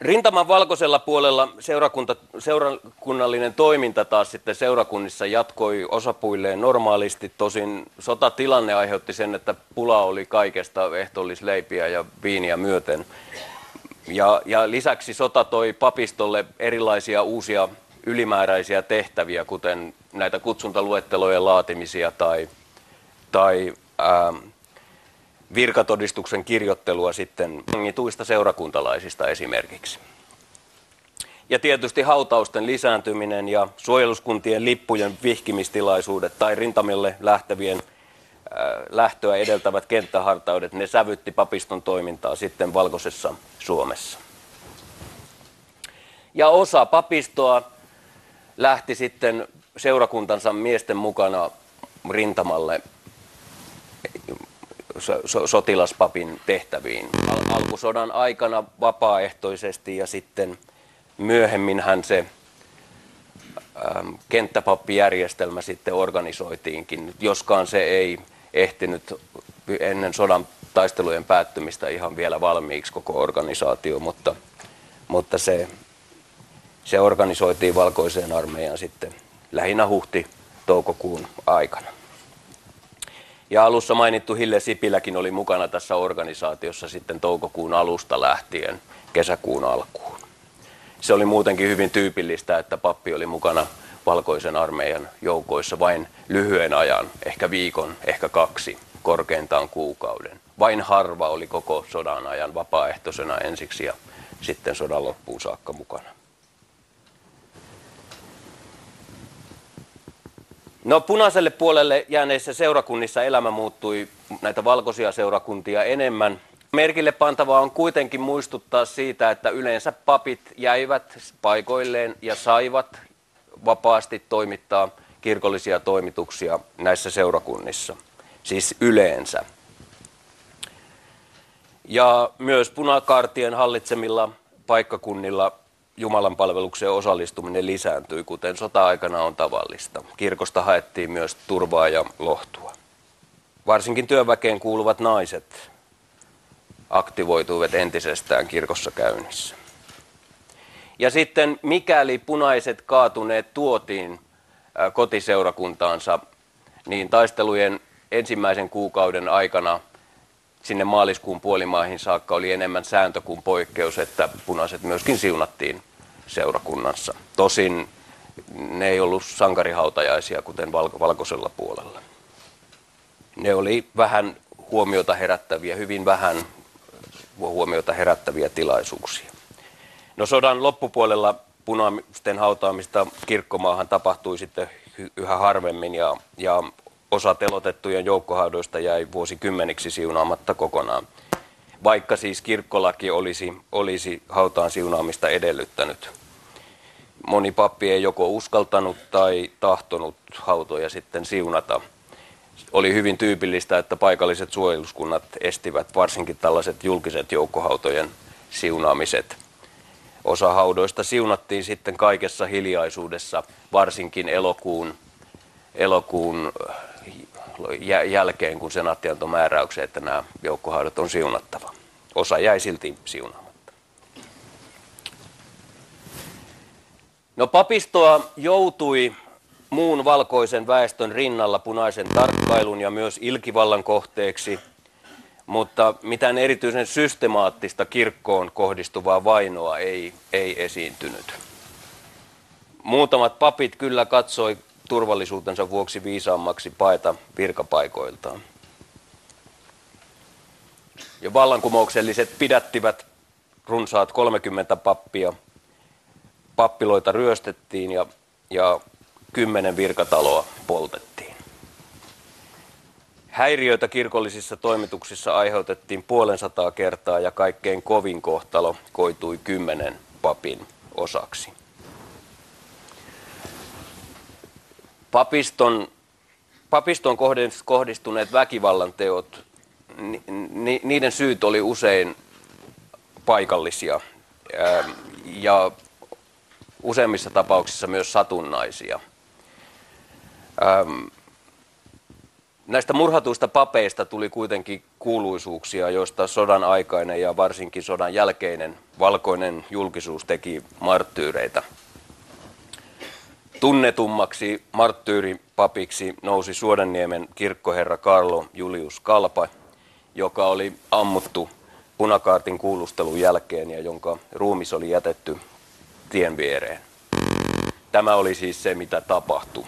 Rintaman valkoisella puolella seurakunta, seurakunnallinen toiminta taas sitten seurakunnissa jatkoi osapuilleen normaalisti. Tosin sotatilanne aiheutti sen, että pula oli kaikesta ehtoollisleipiä ja viiniä myöten. Ja, ja lisäksi sota toi papistolle erilaisia uusia ylimääräisiä tehtäviä, kuten näitä kutsuntaluettelojen laatimisia tai, tai ää, virkatodistuksen kirjoittelua sitten tuista seurakuntalaisista esimerkiksi. Ja tietysti hautausten lisääntyminen ja suojeluskuntien lippujen vihkimistilaisuudet tai rintamille lähtevien äh, lähtöä edeltävät kenttähartaudet, ne sävytti papiston toimintaa sitten valkoisessa Suomessa. Ja osa papistoa lähti sitten seurakuntansa miesten mukana rintamalle sotilaspapin tehtäviin. Al- alkusodan aikana vapaaehtoisesti ja sitten myöhemmin hän se ähm, kenttäpappijärjestelmä sitten organisoitiinkin, joskaan se ei ehtinyt ennen sodan taistelujen päättymistä ihan vielä valmiiksi koko organisaatio, mutta, mutta se, se organisoitiin valkoiseen armeijaan sitten lähinnä huhti-toukokuun aikana. Ja alussa mainittu Hille Sipiläkin oli mukana tässä organisaatiossa sitten toukokuun alusta lähtien kesäkuun alkuun. Se oli muutenkin hyvin tyypillistä, että pappi oli mukana valkoisen armeijan joukoissa vain lyhyen ajan, ehkä viikon, ehkä kaksi, korkeintaan kuukauden. Vain harva oli koko sodan ajan vapaaehtoisena ensiksi ja sitten sodan loppuun saakka mukana. No punaiselle puolelle jääneissä seurakunnissa elämä muuttui näitä valkoisia seurakuntia enemmän. Merkille pantavaa on kuitenkin muistuttaa siitä, että yleensä papit jäivät paikoilleen ja saivat vapaasti toimittaa kirkollisia toimituksia näissä seurakunnissa. Siis yleensä. Ja myös punakaartien hallitsemilla paikkakunnilla Jumalan palvelukseen osallistuminen lisääntyi, kuten sota-aikana on tavallista. Kirkosta haettiin myös turvaa ja lohtua. Varsinkin työväkeen kuuluvat naiset aktivoituivat entisestään kirkossa käynnissä. Ja sitten mikäli punaiset kaatuneet tuotiin kotiseurakuntaansa, niin taistelujen ensimmäisen kuukauden aikana sinne maaliskuun puolimaihin saakka oli enemmän sääntö kuin poikkeus, että punaiset myöskin siunattiin seurakunnassa. Tosin ne ei ollut sankarihautajaisia, kuten valkoisella puolella. Ne oli vähän huomiota herättäviä, hyvin vähän huomiota herättäviä tilaisuuksia. No sodan loppupuolella punaisten hautaamista kirkkomaahan tapahtui sitten yhä harvemmin ja, ja osa telotettujen joukkohaudoista jäi vuosikymmeniksi siunaamatta kokonaan, vaikka siis kirkkolaki olisi, olisi hautaan siunaamista edellyttänyt. Moni pappi ei joko uskaltanut tai tahtonut hautoja sitten siunata. Oli hyvin tyypillistä, että paikalliset suojeluskunnat estivät varsinkin tällaiset julkiset joukkohautojen siunaamiset. Osa haudoista siunattiin sitten kaikessa hiljaisuudessa, varsinkin elokuun, elokuun jälkeen, kun senaatti antoi määräyksen, että nämä joukkohaudot on siunattava. Osa jäi silti siunaamatta. No papistoa joutui muun valkoisen väestön rinnalla punaisen tarkkailun ja myös ilkivallan kohteeksi, mutta mitään erityisen systemaattista kirkkoon kohdistuvaa vainoa ei, ei esiintynyt. Muutamat papit kyllä katsoi turvallisuutensa vuoksi viisaammaksi paeta virkapaikoiltaan. Ja vallankumoukselliset pidättivät runsaat 30 pappia. Pappiloita ryöstettiin ja, ja kymmenen virkataloa poltettiin. Häiriöitä kirkollisissa toimituksissa aiheutettiin puolen sataa kertaa ja kaikkein kovin kohtalo koitui kymmenen papin osaksi. papiston, papiston kohdistuneet väkivallan teot, ni, niiden syyt oli usein paikallisia ja useimmissa tapauksissa myös satunnaisia. Näistä murhatuista papeista tuli kuitenkin kuuluisuuksia, joista sodan aikainen ja varsinkin sodan jälkeinen valkoinen julkisuus teki marttyyreitä – Tunnetummaksi marttyyripapiksi nousi Suodanniemen kirkkoherra Karlo Julius Kalpa, joka oli ammuttu punakaartin kuulustelun jälkeen ja jonka ruumis oli jätetty tien viereen. Tämä oli siis se, mitä tapahtui.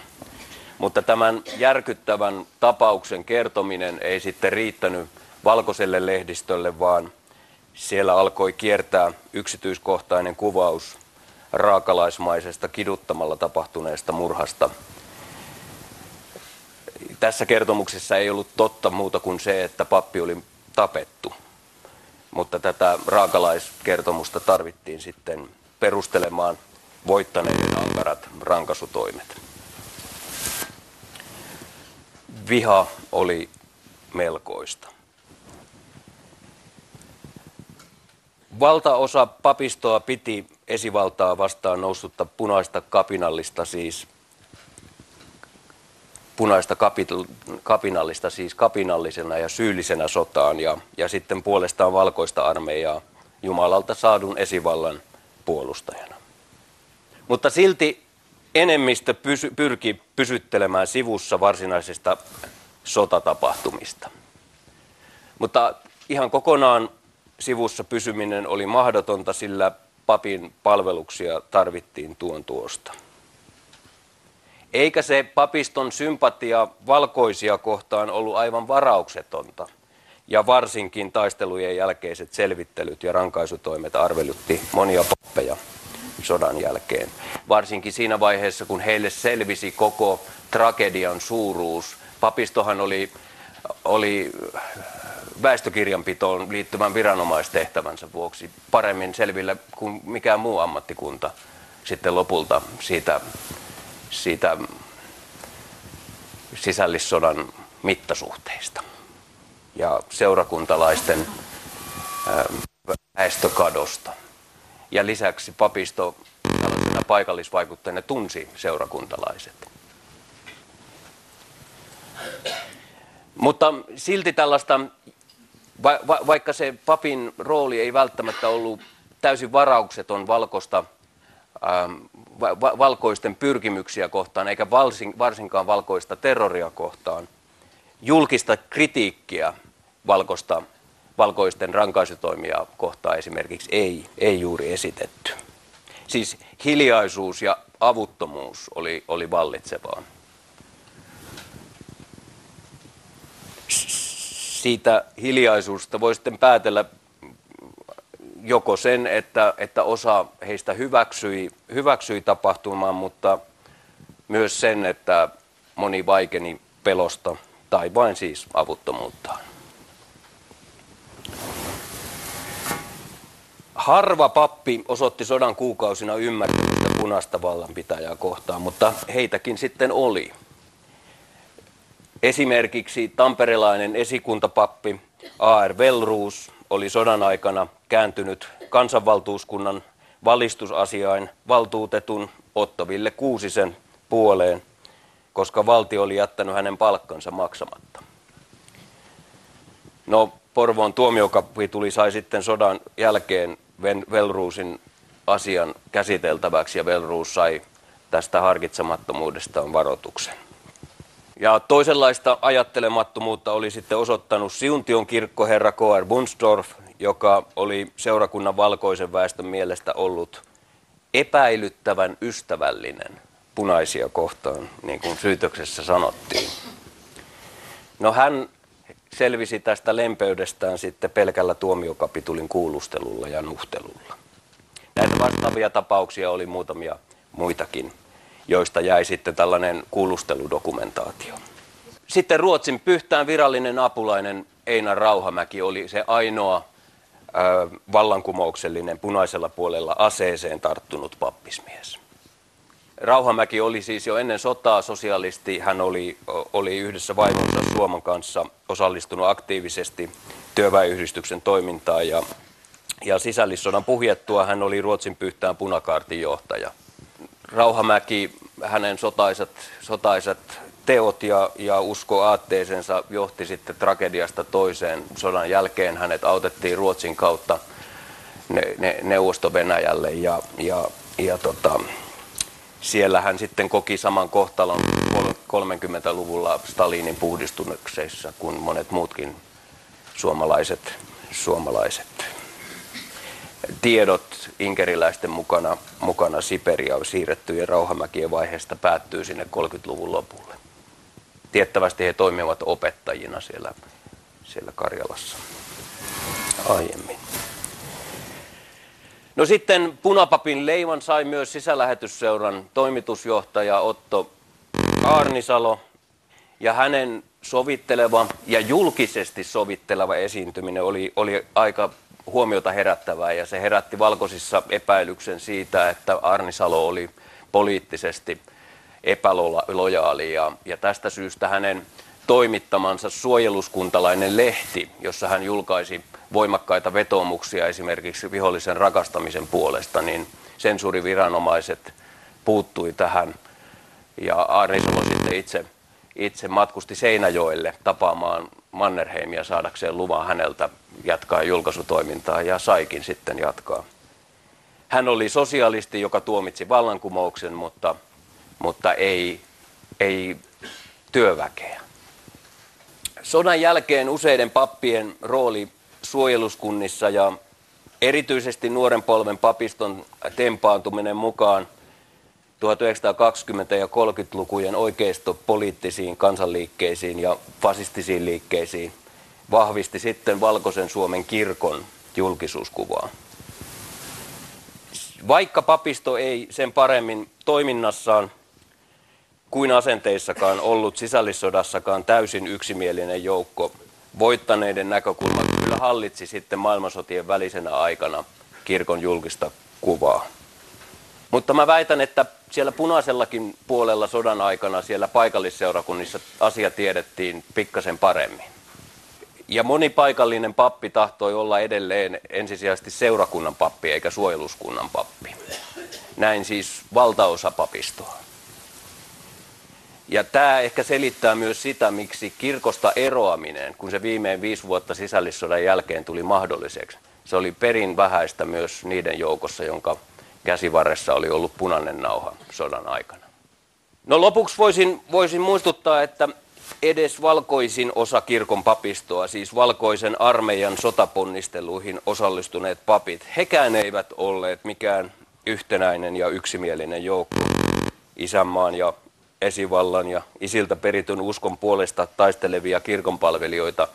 Mutta tämän järkyttävän tapauksen kertominen ei sitten riittänyt valkoiselle lehdistölle, vaan siellä alkoi kiertää yksityiskohtainen kuvaus raakalaismaisesta kiduttamalla tapahtuneesta murhasta. Tässä kertomuksessa ei ollut totta muuta kuin se, että pappi oli tapettu. Mutta tätä raakalaiskertomusta tarvittiin sitten perustelemaan voittaneiden ankarat rankasutoimet. Viha oli melkoista. Valtaosa papistoa piti esivaltaa vastaan noussutta punaista kapinallista, siis punaista kapinallista siis kapinallisena ja syyllisenä sotaan ja, ja sitten puolestaan valkoista armeijaa Jumalalta saadun esivallan puolustajana. Mutta silti enemmistö pysy, pyrki pysyttelemään sivussa varsinaisista sotatapahtumista. Mutta ihan kokonaan sivussa pysyminen oli mahdotonta, sillä papin palveluksia tarvittiin tuon tuosta. Eikä se papiston sympatia valkoisia kohtaan ollut aivan varauksetonta. Ja varsinkin taistelujen jälkeiset selvittelyt ja rankaisutoimet arvelutti monia pappeja sodan jälkeen. Varsinkin siinä vaiheessa, kun heille selvisi koko tragedian suuruus. Papistohan oli, oli väestökirjanpitoon liittyvän viranomaistehtävänsä vuoksi paremmin selvillä kuin mikään muu ammattikunta sitten lopulta siitä, siitä sisällissodan mittasuhteista ja seurakuntalaisten väestökadosta. Ja lisäksi papisto tällaisena paikallisvaikuttajana tunsi seurakuntalaiset. Mutta silti tällaista, va, va, vaikka se papin rooli ei välttämättä ollut täysin varaukseton valkosta, ähm, va, valkoisten pyrkimyksiä kohtaan, eikä valsin, varsinkaan valkoista terroria kohtaan, julkista kritiikkiä valkosta, valkoisten rankaisutoimia kohtaan esimerkiksi ei, ei juuri esitetty. Siis hiljaisuus ja avuttomuus oli, oli vallitsevaa. Siitä hiljaisuudesta voi sitten päätellä joko sen, että, että osa heistä hyväksyi, hyväksyi tapahtumaan, mutta myös sen, että moni vaikeni pelosta tai vain siis avuttomuuttaan. Harva pappi osoitti sodan kuukausina ymmärtämistä punaista vallanpitäjää kohtaan, mutta heitäkin sitten oli. Esimerkiksi tamperelainen esikuntapappi A.R. Velruus oli sodan aikana kääntynyt kansanvaltuuskunnan valistusasiain valtuutetun Otto Ville Kuusisen puoleen, koska valtio oli jättänyt hänen palkkansa maksamatta. No, Porvoon tuomiokapituli sai sitten sodan jälkeen Velruusin asian käsiteltäväksi ja Velruus sai tästä harkitsemattomuudestaan varoituksen. Ja toisenlaista ajattelemattomuutta oli sitten osoittanut Siuntion kirkkoherra K.R. Bunsdorf, joka oli seurakunnan valkoisen väestön mielestä ollut epäilyttävän ystävällinen punaisia kohtaan, niin kuin syytöksessä sanottiin. No hän selvisi tästä lempeydestään sitten pelkällä tuomiokapitulin kuulustelulla ja nuhtelulla. Näitä vastaavia tapauksia oli muutamia muitakin, joista jäi sitten tällainen kuulusteludokumentaatio. Sitten Ruotsin pyhtään virallinen apulainen Einar Rauhamäki oli se ainoa ö, vallankumouksellinen punaisella puolella aseeseen tarttunut pappismies. Rauhamäki oli siis jo ennen sotaa sosialisti. Hän oli, oli yhdessä vaimonsa Suomen kanssa osallistunut aktiivisesti työväenyhdistyksen toimintaan ja, ja sisällissodan puhjettua hän oli Ruotsin pyhtään punakaartin johtaja. Rauhamäki, hänen sotaisat, sotaisat teot ja, ja usko aatteesensa johti sitten tragediasta toiseen. Sodan jälkeen hänet autettiin Ruotsin kautta ne, ne, Neuvosto-Venäjälle ja, ja, ja tota, siellä hän sitten koki saman kohtalon 30-luvulla Stalinin puhdistuneksessa kuin monet muutkin suomalaiset, suomalaiset. Tiedot inkeriläisten mukana, mukana Siperiaan siirrettyjen rauhamäkien vaiheesta päättyy sinne 30-luvun lopulle. Tiettävästi he toimivat opettajina siellä, siellä Karjalassa aiemmin. No sitten Punapapin leivan sai myös sisälähetysseuran toimitusjohtaja Otto Arnisalo ja hänen sovitteleva ja julkisesti sovitteleva esiintyminen oli, oli aika huomiota herättävää ja se herätti valkoisissa epäilyksen siitä, että Arnisalo oli poliittisesti epälojaali ja, ja tästä syystä hänen toimittamansa suojeluskuntalainen lehti, jossa hän julkaisi voimakkaita vetoomuksia esimerkiksi vihollisen rakastamisen puolesta, niin sensuuriviranomaiset puuttui tähän. Ja Arnisalo sitten itse, itse matkusti Seinäjoelle tapaamaan Mannerheimia saadakseen luvan häneltä jatkaa julkaisutoimintaa ja saikin sitten jatkaa. Hän oli sosialisti, joka tuomitsi vallankumouksen, mutta, mutta ei, ei työväkeä. Sodan jälkeen useiden pappien rooli suojeluskunnissa ja erityisesti nuoren polven papiston tempaantuminen mukaan 1920- ja 30-lukujen oikeistopoliittisiin kansanliikkeisiin ja fasistisiin liikkeisiin vahvisti sitten Valkoisen Suomen kirkon julkisuuskuvaa. Vaikka papisto ei sen paremmin toiminnassaan kuin asenteissakaan ollut sisällissodassakaan täysin yksimielinen joukko, voittaneiden näkökulma kyllä hallitsi sitten maailmansotien välisenä aikana kirkon julkista kuvaa. Mutta mä väitän, että siellä punaisellakin puolella sodan aikana siellä paikallisseurakunnissa asia tiedettiin pikkasen paremmin. ja moni paikallinen pappi tahtoi olla edelleen ensisijaisesti seurakunnan pappi eikä suojeluskunnan pappi. Näin siis valtaosa papistoa. Ja tämä ehkä selittää myös sitä, miksi kirkosta eroaminen, kun se viimein viisi vuotta sisällissodan jälkeen tuli mahdolliseksi, se oli perin vähäistä myös niiden joukossa, jonka käsivarressa oli ollut punainen nauha sodan aikana. No lopuksi voisin, voisin muistuttaa, että edes valkoisin osa kirkon papistoa, siis valkoisen armeijan sotaponnisteluihin osallistuneet papit, hekään eivät olleet mikään yhtenäinen ja yksimielinen joukko isänmaan ja esivallan ja isiltä perityn uskon puolesta taistelevia kirkonpalvelijoita,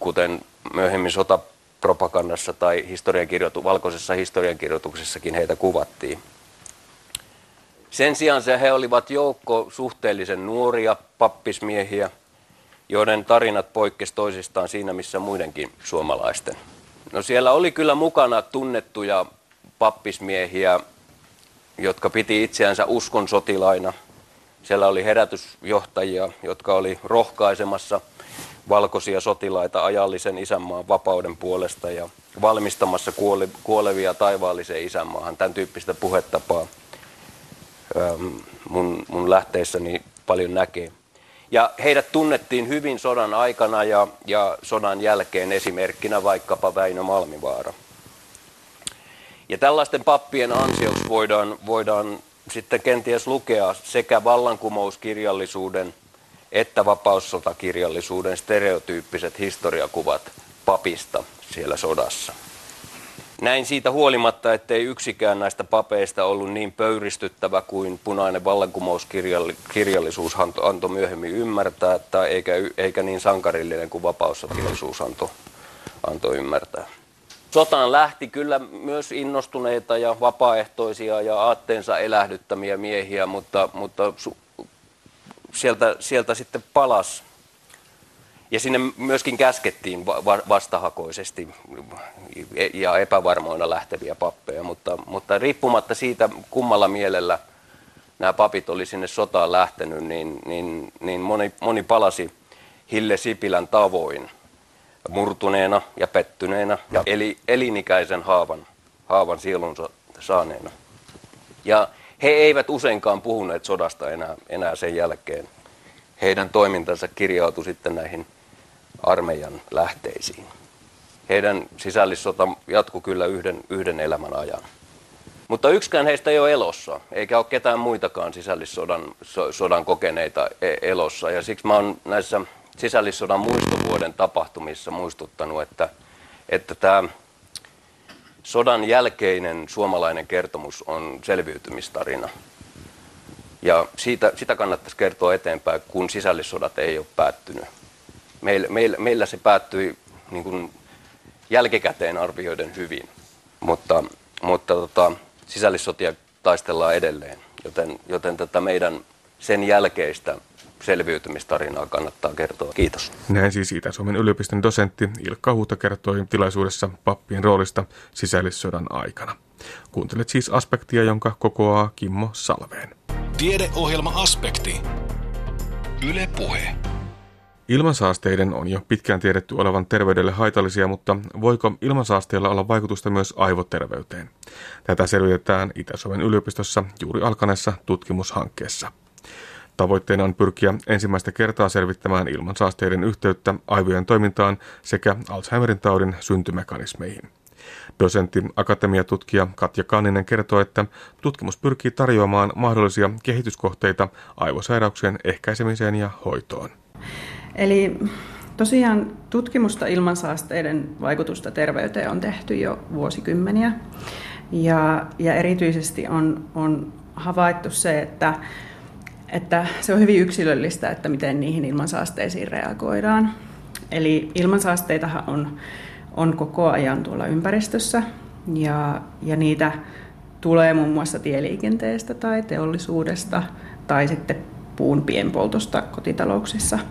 kuten myöhemmin sotapropagandassa tai historiankirjoitu, valkoisessa historiankirjoituksessakin heitä kuvattiin. Sen sijaan se he olivat joukko suhteellisen nuoria pappismiehiä, joiden tarinat poikkes toisistaan siinä, missä muidenkin suomalaisten. No siellä oli kyllä mukana tunnettuja pappismiehiä, jotka piti itseänsä uskon sotilaina. Siellä oli herätysjohtajia, jotka oli rohkaisemassa valkoisia sotilaita ajallisen isänmaan vapauden puolesta ja valmistamassa kuolevia taivaalliseen isänmaahan. Tämän tyyppistä puhetapaa mun, mun lähteissäni paljon näkee. Ja heidät tunnettiin hyvin sodan aikana ja, ja sodan jälkeen esimerkkinä vaikkapa Väinö Malmivaara. Ja tällaisten pappien ansioksi voidaan, voidaan sitten kenties lukea sekä vallankumouskirjallisuuden että vapaussotakirjallisuuden stereotyyppiset historiakuvat papista siellä sodassa. Näin siitä huolimatta, ettei yksikään näistä papeista ollut niin pöyristyttävä kuin punainen vallankumouskirjallisuus antoi myöhemmin ymmärtää, tai eikä, eikä niin sankarillinen kuin vapaussotilaisuus antoi, antoi ymmärtää. Sotaan lähti kyllä myös innostuneita ja vapaaehtoisia ja aatteensa elähdyttämiä miehiä, mutta, mutta sieltä, sieltä sitten palas. Ja sinne myöskin käskettiin vastahakoisesti ja epävarmoina lähteviä pappeja, mutta, mutta riippumatta siitä kummalla mielellä nämä papit oli sinne sotaan lähtenyt, niin, niin, niin moni, moni palasi Hille Sipilän tavoin murtuneena ja pettyneenä ja eli, elinikäisen haavan, haavan sielunsa saaneena. Ja he eivät useinkaan puhuneet sodasta enää, enää sen jälkeen. Heidän toimintansa kirjautui sitten näihin armeijan lähteisiin. Heidän sisällissota jatkui kyllä yhden, yhden elämän ajan. Mutta yksikään heistä ei ole elossa, eikä ole ketään muitakaan sisällissodan so, sodan kokeneita e, elossa. Ja siksi mä oon näissä sisällissodan muistovuoden tapahtumissa muistuttanut, että, että tämä sodan jälkeinen suomalainen kertomus on selviytymistarina. Ja siitä, sitä kannattaisi kertoa eteenpäin, kun sisällissodat ei ole päättynyt meillä, meillä, meillä se päättyi niin kuin jälkikäteen arvioiden hyvin, mutta, mutta tota, sisällissotia taistellaan edelleen, joten, joten tätä meidän sen jälkeistä selviytymistarinaa kannattaa kertoa. Kiitos. Näin siis Itä-Suomen yliopiston dosentti Ilkka Huuta kertoi tilaisuudessa pappien roolista sisällissodan aikana. Kuuntelet siis aspektia, jonka kokoaa Kimmo Salveen. Tiedeohjelma Aspekti. Yle Puhe. Ilmansaasteiden on jo pitkään tiedetty olevan terveydelle haitallisia, mutta voiko ilmansaasteilla olla vaikutusta myös aivoterveyteen? Tätä selvitetään Itä-Suomen yliopistossa juuri alkaneessa tutkimushankkeessa. Tavoitteena on pyrkiä ensimmäistä kertaa selvittämään ilmansaasteiden yhteyttä aivojen toimintaan sekä Alzheimerin taudin syntymekanismeihin. Dosentti akatemiatutkija Katja Kanninen kertoo, että tutkimus pyrkii tarjoamaan mahdollisia kehityskohteita aivosairauksien ehkäisemiseen ja hoitoon. Eli tosiaan tutkimusta ilmansaasteiden vaikutusta terveyteen on tehty jo vuosikymmeniä. Ja, ja erityisesti on, on havaittu se, että, että se on hyvin yksilöllistä, että miten niihin ilmansaasteisiin reagoidaan. Eli ilmansaasteitahan on, on koko ajan tuolla ympäristössä ja, ja niitä tulee muun muassa tieliikenteestä tai teollisuudesta tai sitten puun pienpoltosta kotitalouksissa –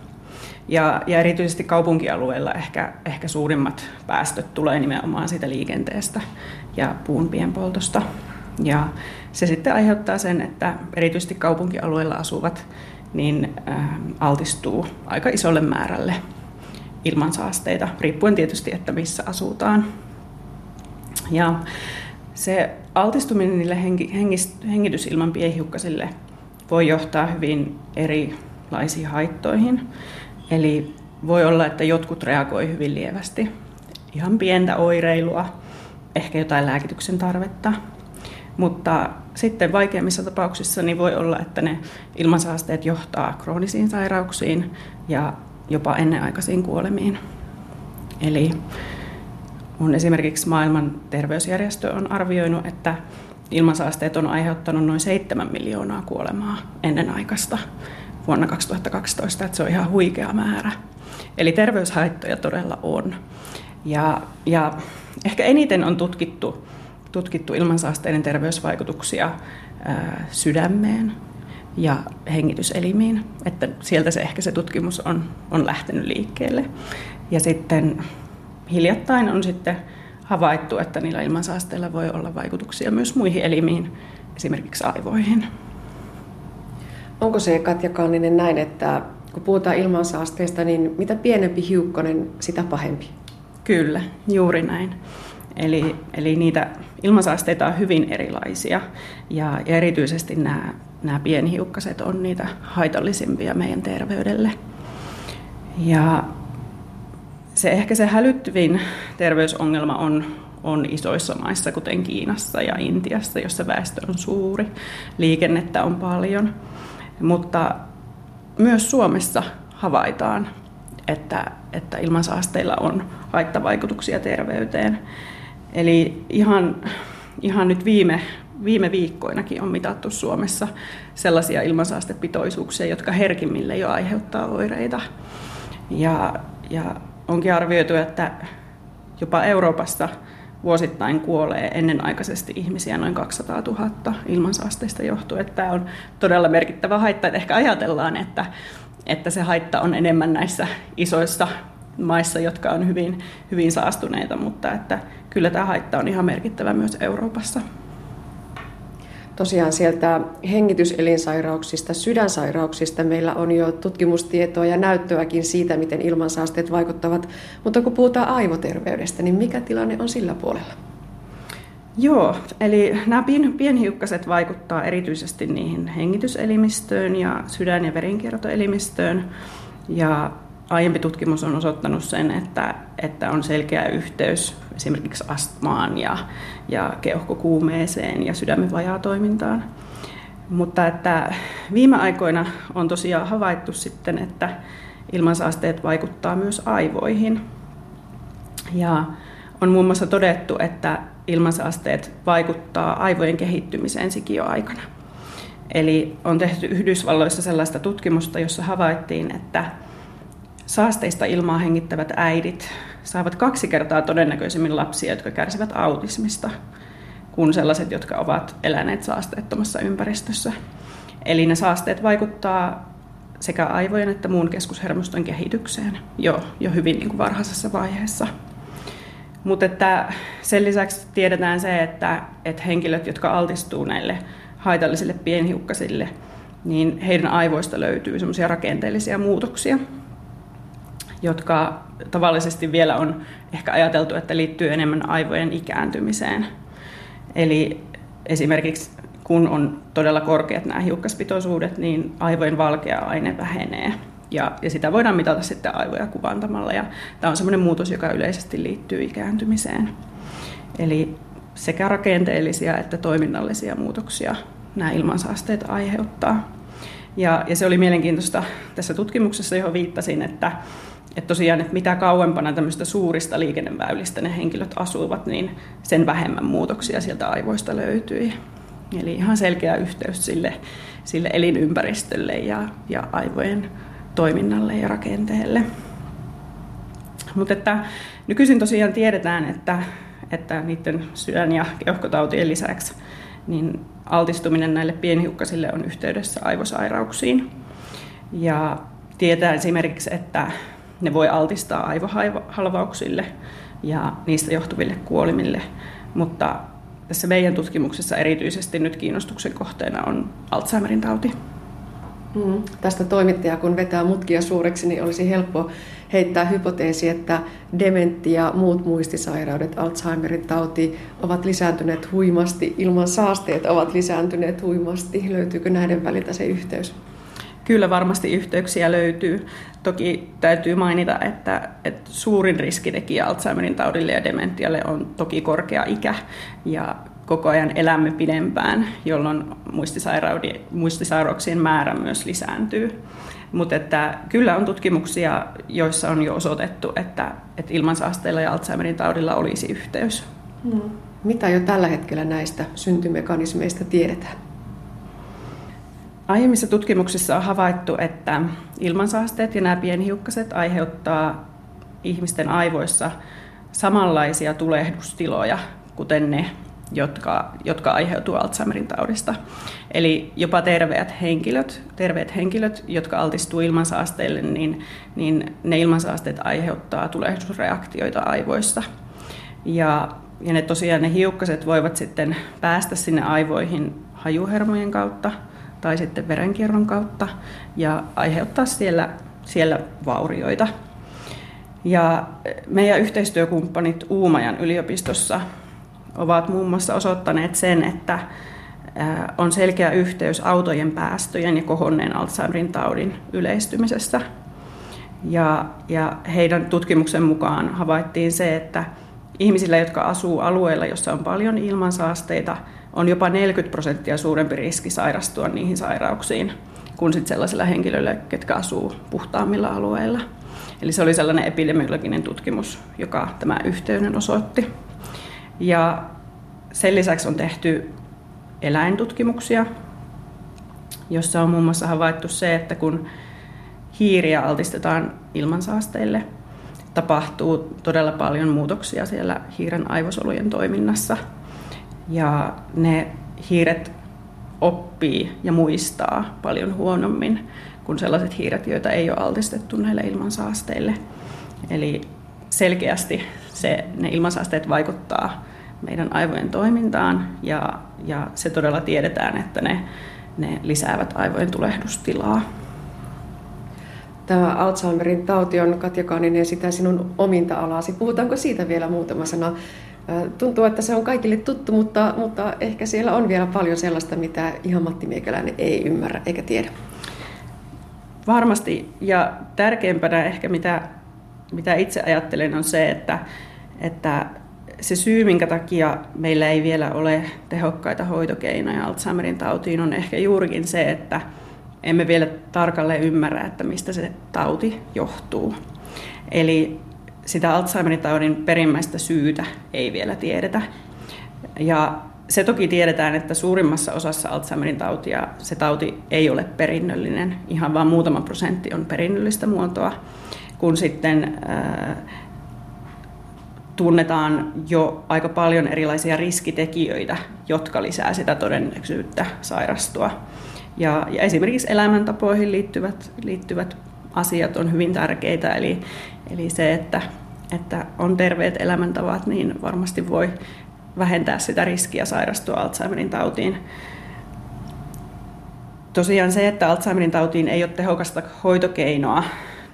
ja, ja erityisesti kaupunkialueilla ehkä, ehkä suurimmat päästöt tulee nimenomaan siitä liikenteestä ja puun pienpoltosta. Ja se sitten aiheuttaa sen, että erityisesti kaupunkialueilla asuvat niin äh, altistuu aika isolle määrälle ilmansaasteita, riippuen tietysti, että missä asutaan. Ja se altistuminen niille hengitysilman pienhiukkasille voi johtaa hyvin erilaisiin haittoihin. Eli voi olla, että jotkut reagoi hyvin lievästi. Ihan pientä oireilua, ehkä jotain lääkityksen tarvetta. Mutta sitten vaikeimmissa tapauksissa niin voi olla, että ne ilmansaasteet johtaa kroonisiin sairauksiin ja jopa ennenaikaisiin kuolemiin. Eli on esimerkiksi maailman terveysjärjestö on arvioinut, että ilmansaasteet on aiheuttanut noin 7 miljoonaa kuolemaa ennenaikaista vuonna 2012, että se on ihan huikea määrä. Eli terveyshaittoja todella on. Ja, ja ehkä eniten on tutkittu, tutkittu ilmansaasteiden terveysvaikutuksia sydämeen ja hengityselimiin, että sieltä se ehkä se tutkimus on, on lähtenyt liikkeelle. Ja sitten hiljattain on sitten havaittu, että niillä ilmansaasteilla voi olla vaikutuksia myös muihin elimiin, esimerkiksi aivoihin. Onko se Katja Kanninen näin, että kun puhutaan ilmansaasteista, niin mitä pienempi hiukkanen, sitä pahempi? Kyllä, juuri näin. Eli, eli niitä ilmansaasteita on hyvin erilaisia ja, ja erityisesti nämä, nämä pienhiukkaset on niitä haitallisimpia meidän terveydelle. Ja se ehkä se hälyttävin terveysongelma on, on isoissa maissa, kuten Kiinassa ja Intiassa, jossa väestö on suuri, liikennettä on paljon. Mutta myös Suomessa havaitaan, että, että ilmansaasteilla on haittavaikutuksia terveyteen. Eli ihan, ihan nyt viime, viime viikkoinakin on mitattu Suomessa sellaisia ilmansaastepitoisuuksia, jotka herkimmille jo aiheuttaa oireita. Ja, ja onkin arvioitu, että jopa Euroopassa vuosittain kuolee ennenaikaisesti ihmisiä noin 200 000 ilmansaasteista johtuen. Tämä on todella merkittävä haitta. Ehkä ajatellaan, että, että se haitta on enemmän näissä isoissa maissa, jotka on hyvin, hyvin saastuneita, mutta että kyllä tämä haitta on ihan merkittävä myös Euroopassa tosiaan sieltä hengityselinsairauksista, sydänsairauksista meillä on jo tutkimustietoa ja näyttöäkin siitä, miten ilmansaasteet vaikuttavat. Mutta kun puhutaan aivoterveydestä, niin mikä tilanne on sillä puolella? Joo, eli nämä pienhiukkaset vaikuttaa erityisesti niihin hengityselimistöön ja sydän- ja verenkiertoelimistöön. Ja aiempi tutkimus on osoittanut sen, että, että on selkeä yhteys esimerkiksi astmaan ja, ja keuhkokuumeeseen ja sydämen vajaatoimintaan. Mutta että viime aikoina on tosiaan havaittu sitten, että ilmansaasteet vaikuttaa myös aivoihin. Ja on muun muassa todettu, että ilmansaasteet vaikuttaa aivojen kehittymiseen sikioaikana. Eli on tehty Yhdysvalloissa sellaista tutkimusta, jossa havaittiin, että Saasteista ilmaa hengittävät äidit saavat kaksi kertaa todennäköisemmin lapsia, jotka kärsivät autismista, kuin sellaiset, jotka ovat eläneet saasteettomassa ympäristössä. Eli ne saasteet vaikuttaa sekä aivojen että muun keskushermoston kehitykseen jo, jo hyvin niin kuin varhaisessa vaiheessa. Mutta että sen lisäksi tiedetään se, että, että henkilöt, jotka altistuu näille haitallisille pienhiukkasille, niin heidän aivoista löytyy semmoisia rakenteellisia muutoksia, jotka tavallisesti vielä on ehkä ajateltu, että liittyy enemmän aivojen ikääntymiseen. Eli esimerkiksi kun on todella korkeat nämä hiukkaspitoisuudet, niin aivojen valkea aine vähenee. Ja, ja sitä voidaan mitata sitten aivoja kuvantamalla. Ja tämä on sellainen muutos, joka yleisesti liittyy ikääntymiseen. Eli sekä rakenteellisia että toiminnallisia muutoksia nämä ilmansaasteet aiheuttaa. Ja, ja se oli mielenkiintoista tässä tutkimuksessa, johon viittasin, että että tosiaan, että mitä kauempana tämmöistä suurista liikenneväylistä ne henkilöt asuivat, niin sen vähemmän muutoksia sieltä aivoista löytyi. Eli ihan selkeä yhteys sille, sille elinympäristölle ja, ja aivojen toiminnalle ja rakenteelle. Mutta että nykyisin tosiaan tiedetään, että, että niiden sydän- ja keuhkotautien lisäksi niin altistuminen näille pienhiukkasille on yhteydessä aivosairauksiin. Ja tietää esimerkiksi, että ne voi altistaa aivohalvauksille ja niistä johtuville kuolimille, mutta tässä meidän tutkimuksessa erityisesti nyt kiinnostuksen kohteena on Alzheimerin tauti. Mm. Tästä toimittaja, kun vetää mutkia suureksi, niin olisi helppo heittää hypoteesi, että dementti ja muut muistisairaudet, Alzheimerin tauti, ovat lisääntyneet huimasti, ilman saasteet ovat lisääntyneet huimasti. Löytyykö näiden väliltä se yhteys? Kyllä varmasti yhteyksiä löytyy. Toki täytyy mainita, että, että suurin riskitekijä Alzheimerin taudille ja dementialle on toki korkea ikä. Ja koko ajan elämme pidempään, jolloin muistisairauksien määrä myös lisääntyy. Mutta että kyllä on tutkimuksia, joissa on jo osoitettu, että, että ilmansaasteilla ja Alzheimerin taudilla olisi yhteys. Hmm. Mitä jo tällä hetkellä näistä syntymekanismeista tiedetään? Aiemmissa tutkimuksissa on havaittu, että ilmansaasteet ja nämä pienhiukkaset aiheuttaa ihmisten aivoissa samanlaisia tulehdustiloja, kuten ne, jotka, jotka aiheutuu Alzheimerin taudista. Eli jopa terveet henkilöt, terveet henkilöt jotka altistuu ilmansaasteille, niin, niin ne ilmansaasteet aiheuttaa tulehdusreaktioita aivoissa. Ja, ja ne tosiaan ne hiukkaset voivat sitten päästä sinne aivoihin hajuhermojen kautta tai sitten verenkierron kautta ja aiheuttaa siellä, siellä vaurioita. Ja meidän yhteistyökumppanit Uumajan yliopistossa ovat muun muassa osoittaneet sen, että on selkeä yhteys autojen päästöjen ja kohonneen Alzheimerin taudin yleistymisessä. Ja, ja heidän tutkimuksen mukaan havaittiin se, että ihmisillä, jotka asuu alueilla, jossa on paljon ilmansaasteita, on jopa 40 prosenttia suurempi riski sairastua niihin sairauksiin kuin sit sellaisilla henkilöillä, ketkä asuu puhtaammilla alueilla. Eli se oli sellainen epidemiologinen tutkimus, joka tämä yhteyden osoitti. Ja sen lisäksi on tehty eläintutkimuksia, jossa on muun muassa havaittu se, että kun hiiriä altistetaan ilmansaasteille, tapahtuu todella paljon muutoksia siellä hiiren aivosolujen toiminnassa. Ja ne hiiret oppii ja muistaa paljon huonommin kuin sellaiset hiiret, joita ei ole altistettu näille ilmansaasteille. Eli selkeästi se, ne ilmansaasteet vaikuttaa meidän aivojen toimintaan ja, ja se todella tiedetään, että ne, ne lisäävät aivojen tulehdustilaa. Tämä Alzheimerin tauti on, Katja Kaaninen, sitä sinun ominta alasi. Puhutaanko siitä vielä muutama sana? Tuntuu, että se on kaikille tuttu, mutta, mutta ehkä siellä on vielä paljon sellaista, mitä ihan Matti Miekäläinen ei ymmärrä eikä tiedä. Varmasti. Ja tärkeimpänä ehkä mitä, mitä itse ajattelen on se, että, että se syy, minkä takia meillä ei vielä ole tehokkaita hoitokeinoja Alzheimerin tautiin, on ehkä juurikin se, että emme vielä tarkalleen ymmärrä, että mistä se tauti johtuu. Eli sitä Alzheimerin taudin perimmäistä syytä ei vielä tiedetä. Ja se toki tiedetään, että suurimmassa osassa Alzheimerin tautia se tauti ei ole perinnöllinen. Ihan vain muutama prosentti on perinnöllistä muotoa, kun sitten tunnetaan jo aika paljon erilaisia riskitekijöitä, jotka lisää sitä todennäköisyyttä sairastua. Ja, ja esimerkiksi elämäntapoihin liittyvät, liittyvät asiat on hyvin tärkeitä, eli, eli se, että, että on terveet elämäntavat, niin varmasti voi vähentää sitä riskiä sairastua Alzheimerin tautiin. Tosiaan se, että Alzheimerin tautiin ei ole tehokasta hoitokeinoa,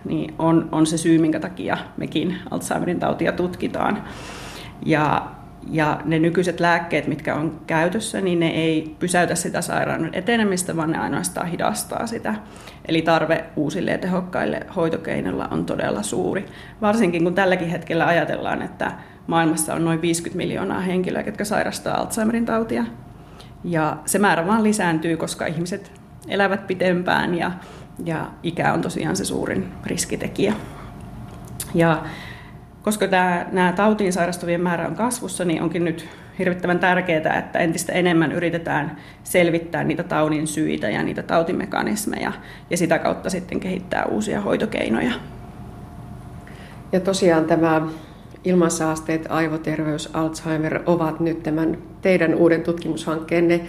niin on, on se syy, minkä takia mekin Alzheimerin tautia tutkitaan. Ja, ja ne nykyiset lääkkeet, mitkä on käytössä, niin ne ei pysäytä sitä sairauden etenemistä, vaan ne ainoastaan hidastaa sitä. Eli tarve uusille ja tehokkaille hoitokeinoilla on todella suuri. Varsinkin kun tälläkin hetkellä ajatellaan, että maailmassa on noin 50 miljoonaa henkilöä, jotka sairastaa Alzheimerin tautia. Ja se määrä vaan lisääntyy, koska ihmiset elävät pitempään ja ja ikä on tosiaan se suurin riskitekijä. Ja koska tämä, nämä tautiin sairastuvien määrä on kasvussa, niin onkin nyt hirvittävän tärkeää, että entistä enemmän yritetään selvittää niitä taudin syitä ja niitä tautimekanismeja ja sitä kautta sitten kehittää uusia hoitokeinoja. Ja tosiaan tämä ilmansaasteet, aivoterveys, Alzheimer ovat nyt tämän teidän uuden tutkimushankkeenne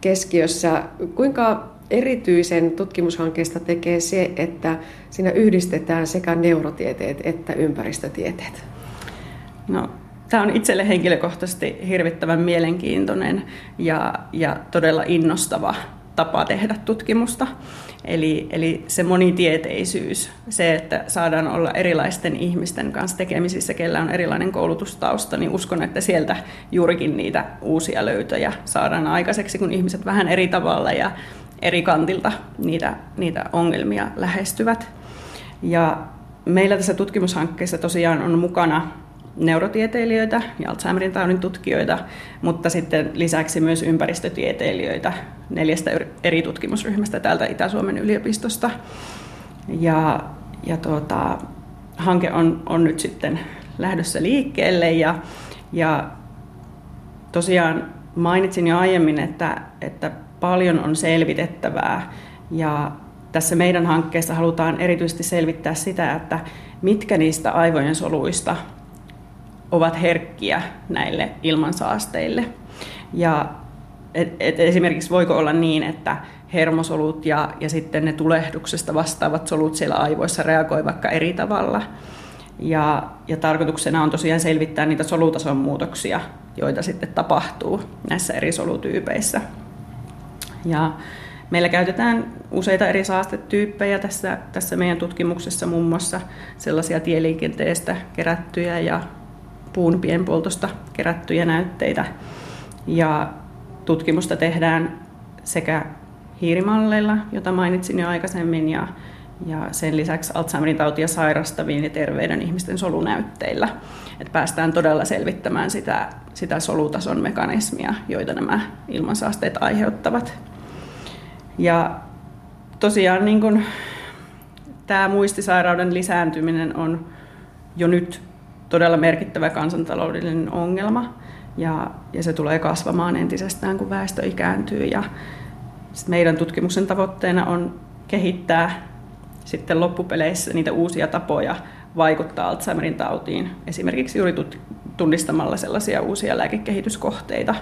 keskiössä. Kuinka erityisen tutkimushankkeesta tekee se, että siinä yhdistetään sekä neurotieteet että ympäristötieteet? No, tämä on itselle henkilökohtaisesti hirvittävän mielenkiintoinen ja, ja todella innostava tapa tehdä tutkimusta. Eli, eli se monitieteisyys, se, että saadaan olla erilaisten ihmisten kanssa tekemisissä, kellä on erilainen koulutustausta, niin uskon, että sieltä juurikin niitä uusia löytöjä saadaan aikaiseksi, kun ihmiset vähän eri tavalla ja eri kantilta niitä, niitä ongelmia lähestyvät. Ja meillä tässä tutkimushankkeessa tosiaan on mukana neurotieteilijöitä ja Alzheimerin taudin tutkijoita, mutta sitten lisäksi myös ympäristötieteilijöitä neljästä eri tutkimusryhmästä täältä Itä-Suomen yliopistosta. Ja, ja tuota, hanke on, on nyt sitten lähdössä liikkeelle ja, ja tosiaan mainitsin jo aiemmin, että, että paljon on selvitettävää ja tässä meidän hankkeessa halutaan erityisesti selvittää sitä, että mitkä niistä aivojen soluista ovat herkkiä näille ilmansaasteille. Ja et, et esimerkiksi voiko olla niin, että hermosolut ja, ja sitten ne tulehduksesta vastaavat solut siellä aivoissa reagoi vaikka eri tavalla. Ja, ja tarkoituksena on tosiaan selvittää niitä solutason muutoksia, joita sitten tapahtuu näissä eri solutyypeissä. Ja meillä käytetään useita eri saastetyyppejä tässä, tässä meidän tutkimuksessa, muun muassa sellaisia tieliikenteestä kerättyjä ja puun pienpoltosta kerättyjä näytteitä. Ja tutkimusta tehdään sekä hiirimalleilla, jota mainitsin jo aikaisemmin, ja, ja sen lisäksi Alzheimerin tautia sairastavien ja terveyden ihmisten solunäytteillä. Että päästään todella selvittämään sitä, sitä solutason mekanismia, joita nämä ilmansaasteet aiheuttavat. Ja tosiaan niin kun, tämä muistisairauden lisääntyminen on jo nyt todella merkittävä kansantaloudellinen ongelma ja, ja se tulee kasvamaan entisestään, kun väestö ikääntyy. Ja meidän tutkimuksen tavoitteena on kehittää sitten loppupeleissä niitä uusia tapoja vaikuttaa Alzheimerin tautiin, esimerkiksi juuri tunnistamalla sellaisia uusia lääkekehityskohteita.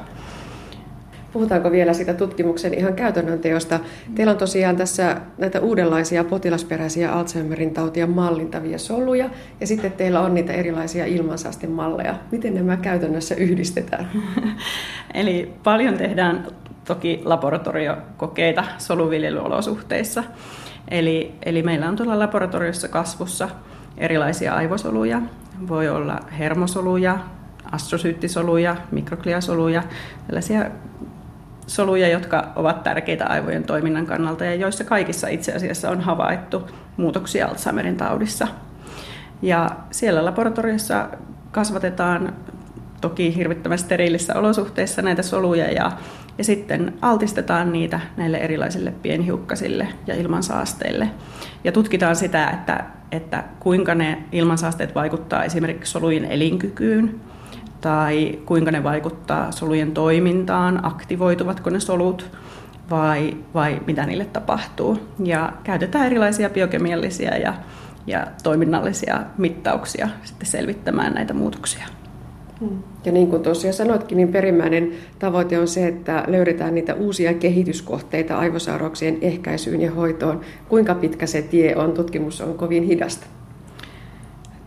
Puhutaanko vielä siitä tutkimuksen ihan käytännön teosta? Teillä on tosiaan tässä näitä uudenlaisia potilasperäisiä Alzheimerin tautia mallintavia soluja ja sitten teillä on niitä erilaisia ilmansaastemalleja. Miten nämä käytännössä yhdistetään? Eli paljon tehdään toki laboratoriokokeita soluviljelyolosuhteissa. Eli, eli meillä on tuolla laboratoriossa kasvussa erilaisia aivosoluja. Voi olla hermosoluja, astrosyyttisoluja, mikrogliasoluja, tällaisia soluja, jotka ovat tärkeitä aivojen toiminnan kannalta ja joissa kaikissa itse asiassa on havaittu muutoksia Alzheimerin taudissa. Ja siellä laboratoriossa kasvatetaan toki hirvittävän steriilissä olosuhteissa näitä soluja ja, ja sitten altistetaan niitä näille erilaisille pienhiukkasille ja ilmansaasteille. Ja tutkitaan sitä, että, että kuinka ne ilmansaasteet vaikuttaa esimerkiksi solujen elinkykyyn, tai kuinka ne vaikuttaa solujen toimintaan, aktivoituvatko ne solut vai, vai mitä niille tapahtuu. Ja käytetään erilaisia biokemiallisia ja, ja toiminnallisia mittauksia sitten selvittämään näitä muutoksia. Hmm. Ja niin kuin tosiaan sanoitkin, niin perimmäinen tavoite on se, että löydetään niitä uusia kehityskohteita aivosairauksien ehkäisyyn ja hoitoon. Kuinka pitkä se tie on? Tutkimus on kovin hidasta.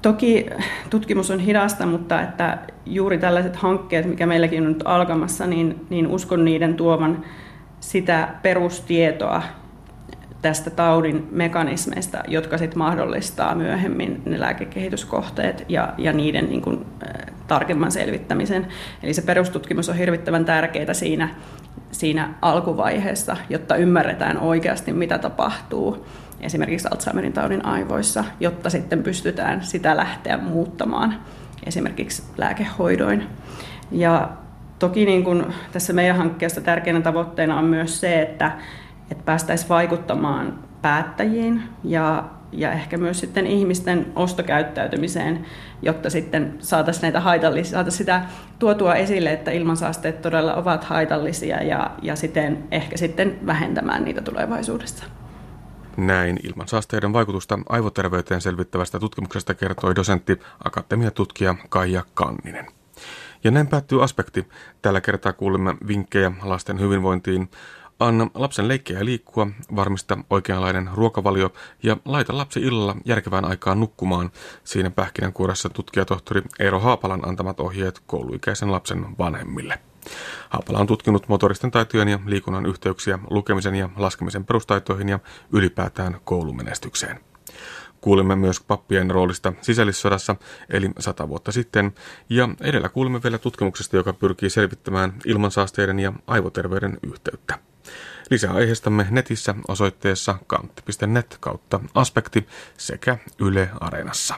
Toki tutkimus on hidasta, mutta että juuri tällaiset hankkeet, mikä meilläkin on nyt alkamassa, niin, niin uskon niiden tuovan sitä perustietoa tästä taudin mekanismeista, jotka sitten mahdollistaa myöhemmin ne lääkekehityskohteet ja, ja niiden niin kuin, äh, tarkemman selvittämisen. Eli se perustutkimus on hirvittävän tärkeää siinä, siinä alkuvaiheessa, jotta ymmärretään oikeasti, mitä tapahtuu esimerkiksi Alzheimerin taudin aivoissa, jotta sitten pystytään sitä lähteä muuttamaan esimerkiksi lääkehoidoin. Ja toki niin kuin tässä meidän hankkeessa tärkeänä tavoitteena on myös se, että, että päästäisiin vaikuttamaan päättäjiin ja, ja ehkä myös sitten ihmisten ostokäyttäytymiseen, jotta sitten saataisiin näitä haitallisia, saataisiin sitä tuotua esille, että ilmansaasteet todella ovat haitallisia ja, ja siten ehkä sitten vähentämään niitä tulevaisuudessa. Näin ilmansaasteiden vaikutusta aivoterveyteen selvittävästä tutkimuksesta kertoi dosentti akatemiatutkija Kaija Kanninen. Ja näin päättyy aspekti. Tällä kertaa kuulimme vinkkejä lasten hyvinvointiin. Anna lapsen leikkiä ja liikkua, varmista oikeanlainen ruokavalio ja laita lapsi illalla järkevään aikaan nukkumaan. Siinä pähkinänkuoressa tutkijatohtori Eero Haapalan antamat ohjeet kouluikäisen lapsen vanhemmille. Haapala on tutkinut motoristen taitojen ja liikunnan yhteyksiä lukemisen ja laskemisen perustaitoihin ja ylipäätään koulumenestykseen. Kuulimme myös pappien roolista sisällissodassa, eli sata vuotta sitten, ja edellä kuulimme vielä tutkimuksesta, joka pyrkii selvittämään ilmansaasteiden ja aivoterveyden yhteyttä. Lisää aiheestamme netissä osoitteessa kantti.net kautta aspekti sekä Yle Areenassa.